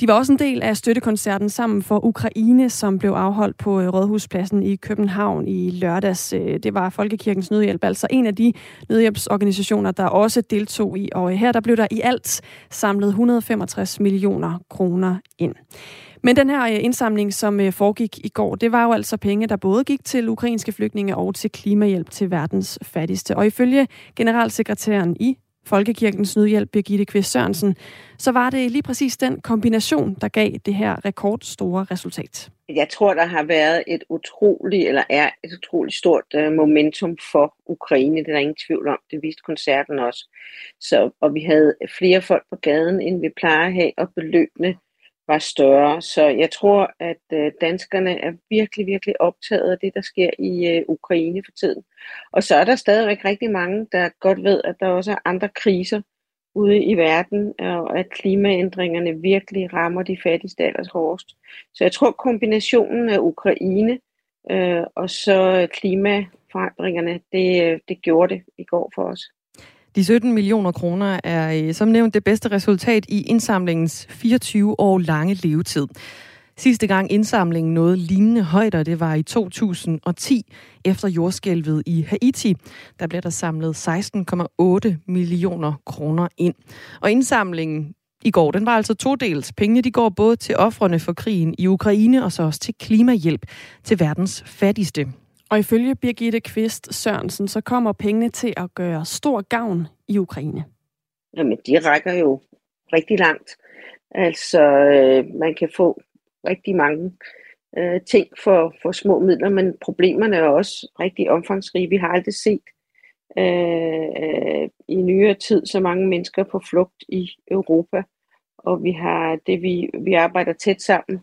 De var også en del af støttekoncerten sammen for Ukraine, som blev afholdt på øh, Rådhuspladsen i København i lørdags. Øh, det var Folkekirkens Nødhjælp, altså en af de nødhjælpsorganisationer, der også deltog i. Og øh, her der blev der i alt samlet 165 millioner kroner ind. Men den her indsamling, som foregik i går, det var jo altså penge, der både gik til ukrainske flygtninge og til klimahjælp til verdens fattigste. Og ifølge generalsekretæren i Folkekirkens Nødhjælp, Birgitte Kvist Sørensen, så var det lige præcis den kombination, der gav det her rekordstore resultat. Jeg tror, der har været et utroligt, eller er et utroligt stort øh, momentum for Ukraine. Det er der ingen tvivl om. Det viste koncerten også. Så, og vi havde flere folk på gaden, end vi plejer at have, og beløbende var større. Så jeg tror, at øh, danskerne er virkelig, virkelig optaget af det, der sker i øh, Ukraine for tiden. Og så er der stadigvæk rigtig mange, der godt ved, at der også er andre kriser ude i verden, og at klimaændringerne virkelig rammer de fattigste allerhårdest. Så jeg tror, kombinationen af Ukraine øh, og så klimaforandringerne, det, øh, det gjorde det i går for os. De 17 millioner kroner er øh, som nævnt det bedste resultat i indsamlingens 24 år lange levetid. Sidste gang indsamlingen nåede lignende højder, det var i 2010 efter jordskælvet i Haiti. Der blev der samlet 16,8 millioner kroner ind. Og indsamlingen i går, den var altså todelt. Pengene de går både til offrene for krigen i Ukraine og så også til klimahjælp til verdens fattigste. Og ifølge Birgitte Kvist Sørensen, så kommer pengene til at gøre stor gavn i Ukraine. Jamen, de rækker jo rigtig langt. Altså, øh, man kan få rigtig mange øh, ting for, for små midler, men problemerne er også rigtig omfangsrige. Vi har aldrig set øh, i nyere tid så mange mennesker på flugt i Europa, og vi har det, vi, vi arbejder tæt sammen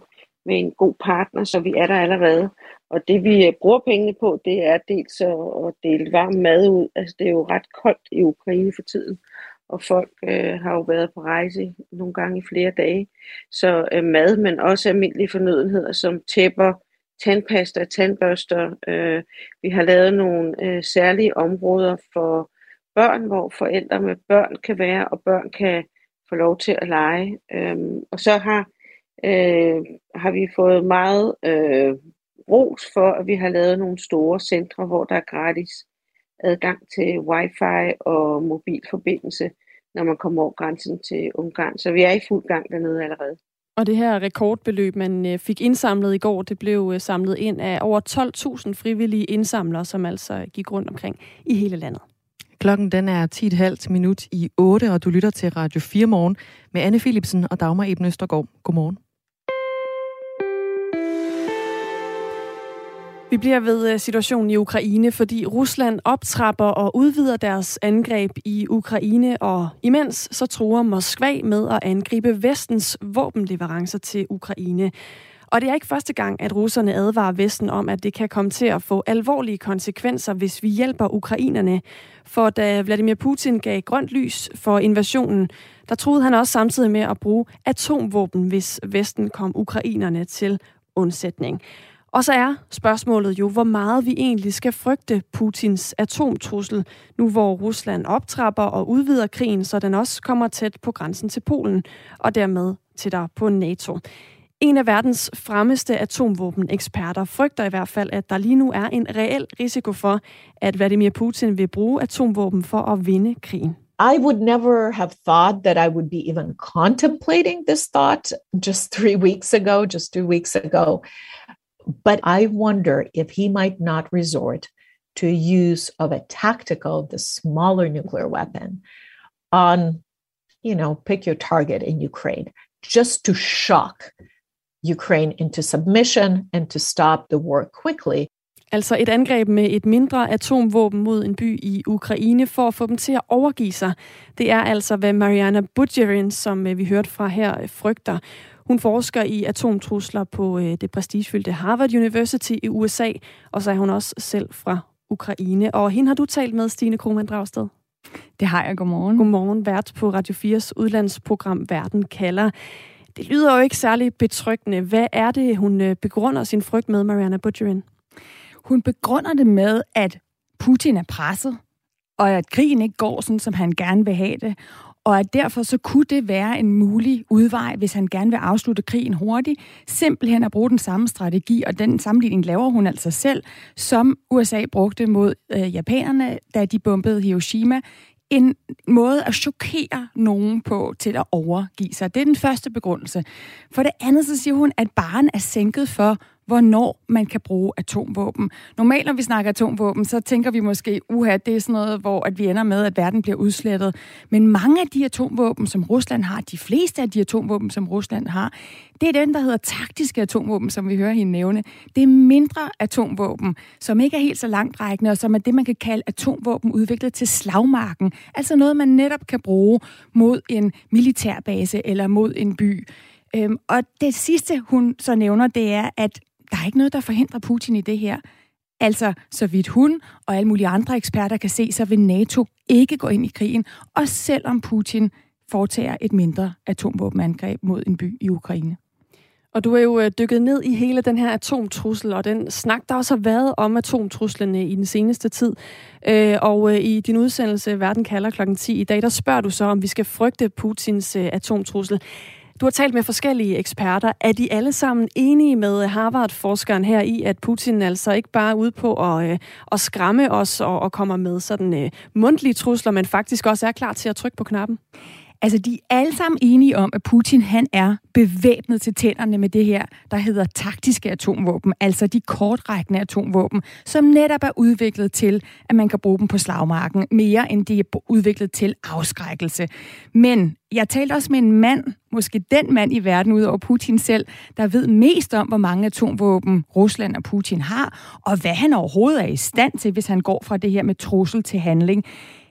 med en god partner, så vi er der allerede. Og det vi øh, bruger pengene på, det er dels at dele varm mad ud. Altså det er jo ret koldt i Ukraine for tiden, og folk øh, har jo været på rejse nogle gange i flere dage. Så øh, mad, men også almindelige fornødenheder som tæpper, tandpasta, tandbørster. Øh, vi har lavet nogle øh, særlige områder for børn, hvor forældre med børn kan være, og børn kan få lov til at lege. Øh, og så har, øh, har vi fået meget øh, ros for, at vi har lavet nogle store centre, hvor der er gratis adgang til wifi og mobilforbindelse, når man kommer over grænsen til Ungarn. Så vi er i fuld gang dernede allerede. Og det her rekordbeløb, man øh, fik indsamlet i går, det blev øh, samlet ind af over 12.000 frivillige indsamlere, som altså gik rundt omkring i hele landet. Klokken den er 10.30 minut i 8, og du lytter til Radio 4 morgen med Anne Philipsen og Dagmar Eben Østergaard. Godmorgen. Vi bliver ved øh, situationen i Ukraine, fordi Rusland optrapper og udvider deres angreb i Ukraine, og imens så truer Moskva med at angribe vestens våbenleverancer til Ukraine. Og det er ikke første gang, at russerne advarer Vesten om, at det kan komme til at få alvorlige konsekvenser, hvis vi hjælper ukrainerne. For da Vladimir Putin gav grønt lys for invasionen, der troede han også samtidig med at bruge atomvåben, hvis Vesten kom ukrainerne til undsætning. Og så er spørgsmålet jo, hvor meget vi egentlig skal frygte Putins atomtrussel, nu hvor Rusland optrapper og udvider krigen, så den også kommer tæt på grænsen til Polen, og dermed tættere på NATO. En af verdens fremmeste atomvåbeneksperter frygter i hvert fald, at der lige nu er en reel risiko for, at Vladimir Putin vil bruge atomvåben for at vinde krigen. I would never have thought that I would be even contemplating this thought just three weeks ago, just two weeks ago. But I wonder if he might not resort to use of a tactical, the smaller nuclear weapon on, you know, pick your target in Ukraine, just to shock Ukraine into submission and to stop the war quickly. Altså et angreb med et mindre atomvåben mod en by i Ukraine for at få dem til at overgive sig. Det er altså, hvad Mariana Budjerin, som øh, vi hørte fra her, frygter. Hun forsker i atomtrusler på øh, det prestigefyldte Harvard University i USA, og så er hun også selv fra Ukraine. Og hende har du talt med, Stine Krohmann Dragsted. Det har jeg. Godmorgen. Godmorgen, vært på Radio 4's udlandsprogram Verden kalder. Det lyder jo ikke særlig betryggende. Hvad er det, hun øh, begrunder sin frygt med, Mariana Budgerin? Hun begrunder det med, at Putin er presset, og at krigen ikke går sådan, som han gerne vil have det, og at derfor så kunne det være en mulig udvej, hvis han gerne vil afslutte krigen hurtigt, simpelthen at bruge den samme strategi, og den sammenligning laver hun altså selv, som USA brugte mod øh, japanerne, da de bombede Hiroshima en måde at chokere nogen på til at overgive sig. Det er den første begrundelse. For det andet så siger hun, at barn er sænket for, hvornår man kan bruge atomvåben. Normalt, når vi snakker atomvåben, så tænker vi måske, uha, det er sådan noget, hvor at vi ender med, at verden bliver udslettet. Men mange af de atomvåben, som Rusland har, de fleste af de atomvåben, som Rusland har, det er den, der hedder taktiske atomvåben, som vi hører hende nævne. Det er mindre atomvåben, som ikke er helt så langtrækkende, og som er det, man kan kalde atomvåben udviklet til slagmarken. Altså noget, man netop kan bruge mod en militærbase eller mod en by. Øhm, og det sidste, hun så nævner, det er, at der er ikke noget, der forhindrer Putin i det her. Altså, så vidt hun og alle mulige andre eksperter kan se, så vil NATO ikke gå ind i krigen, og selvom Putin foretager et mindre atomvåbenangreb mod en by i Ukraine. Og du er jo øh, dykket ned i hele den her atomtrussel, og den snak, der også har været om atomtruslerne i den seneste tid. Øh, og øh, i din udsendelse Verden kalder klokken 10 i dag, der spørger du så, om vi skal frygte Putins atomtrussel. Du har talt med forskellige eksperter. Er de alle sammen enige med Harvard-forskeren her i, at Putin altså ikke bare er ude på at, øh, at skræmme os og, og kommer med sådan øh, mundtlige trusler, men faktisk også er klar til at trykke på knappen? Altså, de er alle sammen enige om, at Putin han er bevæbnet til tænderne med det her, der hedder taktiske atomvåben, altså de kortrækkende atomvåben, som netop er udviklet til, at man kan bruge dem på slagmarken, mere end de er udviklet til afskrækkelse. Men jeg talte også med en mand, måske den mand i verden ud over Putin selv, der ved mest om, hvor mange atomvåben Rusland og Putin har, og hvad han overhovedet er i stand til, hvis han går fra det her med trussel til handling.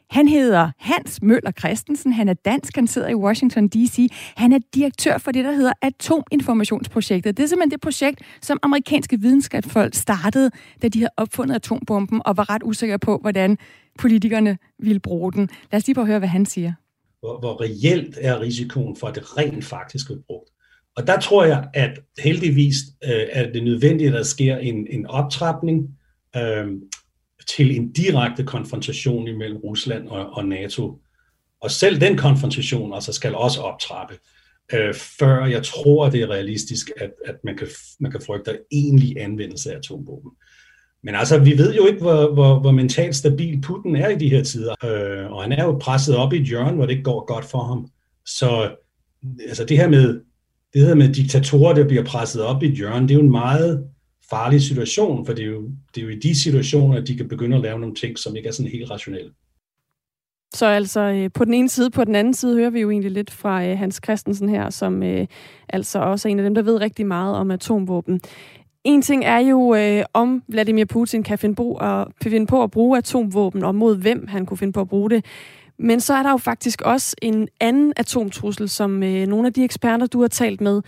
Han hedder Hans Møller Christensen. Han er dansk. Han sidder i Washington D.C. Han er direktør for det, der hedder Atominformationsprojektet. Det er simpelthen det projekt, som amerikanske videnskabsfolk startede, da de havde opfundet atombomben og var ret usikre på, hvordan politikerne ville bruge den. Lad os lige prøve at høre, hvad han siger. Hvor, hvor reelt er risikoen for, at det rent faktisk bliver brugt? Og der tror jeg, at heldigvis øh, er det nødvendigt, at der sker en, en optrapning. Øh, til en direkte konfrontation imellem Rusland og, og NATO. Og selv den konfrontation altså skal også optrappe, øh, før jeg tror, det er realistisk, at, at man, kan, man kan frygte egentlig anvendelse af atomvåben. Men altså, vi ved jo ikke, hvor, hvor, hvor mentalt stabil Putin er i de her tider. Øh, og han er jo presset op i et hjørne, hvor det ikke går godt for ham. Så altså, det her med, det her med diktatorer, der bliver presset op i et hjørne, det er jo en meget farlig situation, for det er, jo, det er jo i de situationer, at de kan begynde at lave nogle ting, som ikke er sådan helt rationelle. Så altså øh, på den ene side, på den anden side hører vi jo egentlig lidt fra øh, Hans Christensen her, som øh, altså også er en af dem, der ved rigtig meget om atomvåben. En ting er jo, øh, om Vladimir Putin kan finde, på at, finde på at bruge atomvåben, og mod hvem han kunne finde på at bruge det. Men så er der jo faktisk også en anden atomtrussel, som øh, nogle af de eksperter, du har talt med,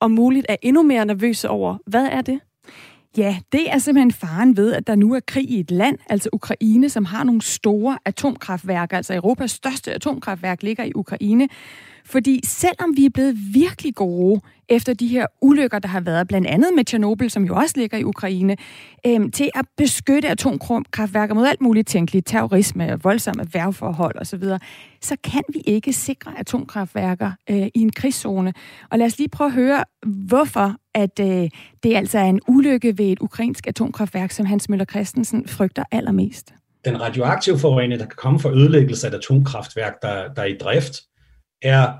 om muligt er endnu mere nervøse over. Hvad er det? Ja, det er simpelthen faren ved, at der nu er krig i et land, altså Ukraine, som har nogle store atomkraftværker. Altså Europas største atomkraftværk ligger i Ukraine. Fordi selvom vi er blevet virkelig gode efter de her ulykker, der har været, blandt andet med Tjernobyl, som jo også ligger i Ukraine, øh, til at beskytte atomkraftværker mod alt muligt tænkeligt, terrorisme, voldsomme værvforhold osv., så kan vi ikke sikre atomkraftværker øh, i en krigszone. Og lad os lige prøve at høre, hvorfor at øh, det altså er en ulykke ved et ukrainsk atomkraftværk, som Hans Møller Christensen frygter allermest. Den radioaktive forurening, der kan komme fra ødelæggelse af et atomkraftværk, der, der er i drift, er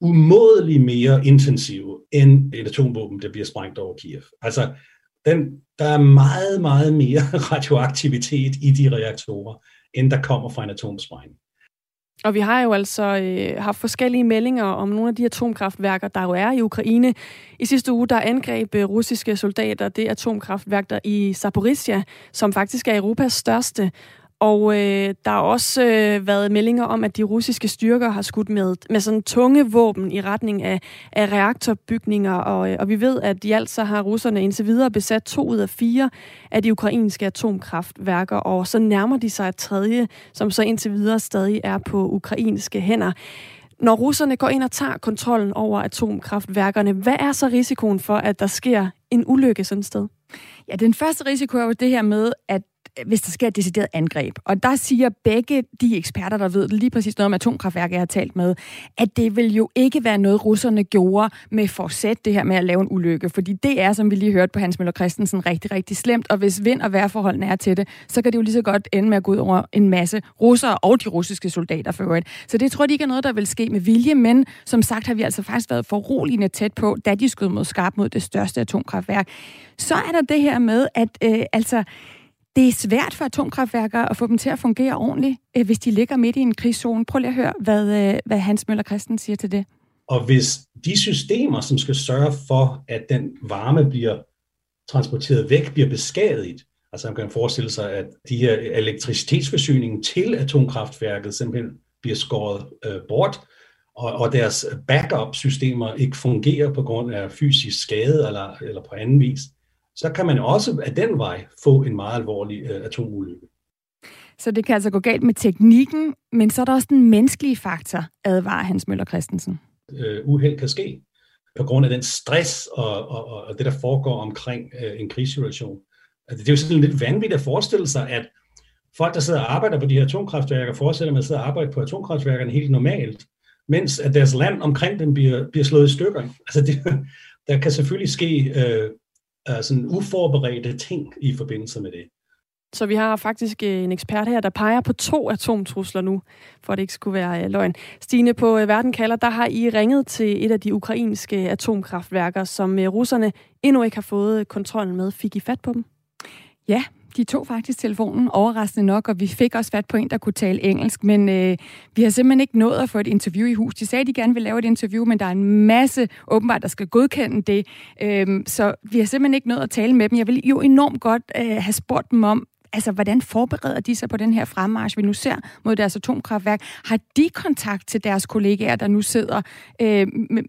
umådeligt mere intensive end et atomvåben, der bliver sprængt over Kiev. Altså, den, der er meget, meget mere <laughs> radioaktivitet i de reaktorer, end der kommer fra en atomsprængning. Og vi har jo altså øh, haft forskellige meldinger om nogle af de atomkraftværker, der jo er i Ukraine. I sidste uge, der angreb øh, russiske soldater det atomkraftværk der i Zaporizhia, som faktisk er Europas største. Og øh, der har også øh, været meldinger om, at de russiske styrker har skudt med, med sådan tunge våben i retning af, af reaktorbygninger. Og, øh, og vi ved, at de altså har russerne indtil videre besat to ud af fire af de ukrainske atomkraftværker. Og så nærmer de sig et tredje, som så indtil videre stadig er på ukrainske hænder. Når russerne går ind og tager kontrollen over atomkraftværkerne, hvad er så risikoen for, at der sker en ulykke sådan et sted? Ja, den første risiko er jo det her med, at hvis der sker et decideret angreb. Og der siger begge de eksperter, der ved lige præcis noget om atomkraftværk, jeg har talt med, at det vil jo ikke være noget, russerne gjorde med forsæt det her med at lave en ulykke. Fordi det er, som vi lige hørte på Hans Møller Christensen, rigtig, rigtig slemt. Og hvis vind- og vejrforholdene er til det, så kan det jo lige så godt ende med at gå ud over en masse russere og de russiske soldater for øvrigt. Så det tror de ikke er noget, der vil ske med vilje, men som sagt har vi altså faktisk været foruroligende tæt på, da de skød mod skarp mod det største atomkraftværk. Så er der det her med, at øh, altså det er svært for atomkraftværker at få dem til at fungere ordentligt, øh, hvis de ligger midt i en krigszone. Prøv lige at høre, hvad, øh, hvad Hans Møller Christen siger til det. Og hvis de systemer, som skal sørge for, at den varme bliver transporteret væk, bliver beskadiget, altså man kan forestille sig, at de her elektricitetsforsyningen til atomkraftværket simpelthen bliver skåret øh, bort, og, og deres backup-systemer ikke fungerer på grund af fysisk skade eller, eller på anden vis, så kan man også af den vej få en meget alvorlig øh, atomulykke. Så det kan altså gå galt med teknikken, men så er der også den menneskelige faktor, advarer Hans Møller Christensen. Øh, uheld kan ske på grund af den stress og, og, og det, der foregår omkring øh, en krigssituation. Altså, det er jo sådan lidt vanvittigt at forestille sig, at folk, der sidder og arbejder på de her atomkraftværker, fortsætter med at sidde og arbejde på atomkraftværkerne helt normalt, mens at deres land omkring dem bliver, bliver slået i stykker. Altså det, <laughs> der kan selvfølgelig ske øh, uh, sådan uforberedte ting i forbindelse med det. Så vi har faktisk øh, en ekspert her, der peger på to atomtrusler nu, for at det ikke skulle være øh, løgn. Stine, på øh, Verden kalder, der har I ringet til et af de ukrainske atomkraftværker, som russerne endnu ikke har fået kontrollen med. Fik I fat på dem? Ja, de tog faktisk telefonen overraskende nok, og vi fik også fat på en, der kunne tale engelsk, men øh, vi har simpelthen ikke nået at få et interview i hus. De sagde, at de gerne vil lave et interview, men der er en masse åbenbart, der skal godkende det, øh, så vi har simpelthen ikke nået at tale med dem. Jeg vil jo enormt godt øh, have spurgt dem om, altså, hvordan forbereder de sig på den her fremmarsch, vi nu ser mod deres atomkraftværk? Har de kontakt til deres kollegaer, der nu sidder øh,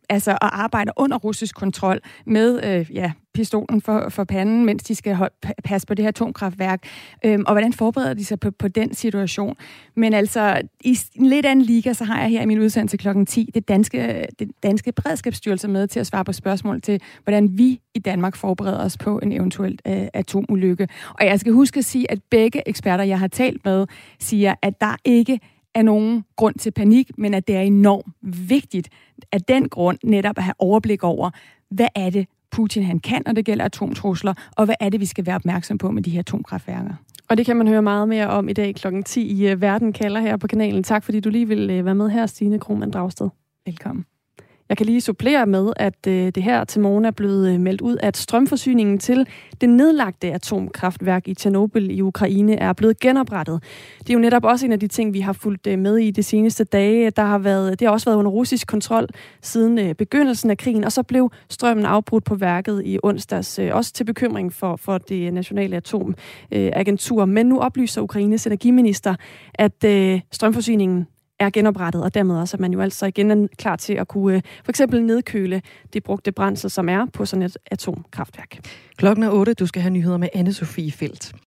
altså, og arbejder under russisk kontrol med øh, ja, pistolen for, for panden, mens de skal hold, passe på det her atomkraftværk, øhm, og hvordan forbereder de sig på, på den situation. Men altså, i en lidt anden liga, så har jeg her i min udsendelse kl. 10 det danske, det danske beredskabsstyrelse med til at svare på spørgsmål til, hvordan vi i Danmark forbereder os på en eventuel øh, atomulykke. Og jeg skal huske at sige, at begge eksperter, jeg har talt med, siger, at der ikke er nogen grund til panik, men at det er enormt vigtigt af den grund netop at have overblik over, hvad er det, Putin han kan, når det gælder atomtrusler, og hvad er det, vi skal være opmærksom på med de her atomkraftværker. Og det kan man høre meget mere om i dag kl. 10 i uh, Verden kalder her på kanalen. Tak fordi du lige vil uh, være med her, Stine Krohmann Dragsted. Velkommen. Jeg kan lige supplere med, at øh, det her til morgen er blevet øh, meldt ud, at strømforsyningen til det nedlagte atomkraftværk i Tjernobyl i Ukraine er blevet genoprettet. Det er jo netop også en af de ting, vi har fulgt øh, med i de seneste dage. Der har været, det har også været under russisk kontrol siden begyndelsen af krigen, og så blev strømmen afbrudt på værket i onsdags, også til bekymring for, for det nationale atomagentur. Men nu oplyser Ukraines energiminister, at strømforsyningen er genoprettet, og dermed også, at man jo altså igen er klar til at kunne øh, for eksempel nedkøle det brugte brændsel, som er på sådan et atomkraftværk. Klokken er 8. Du skal have nyheder med anne Sofie Felt.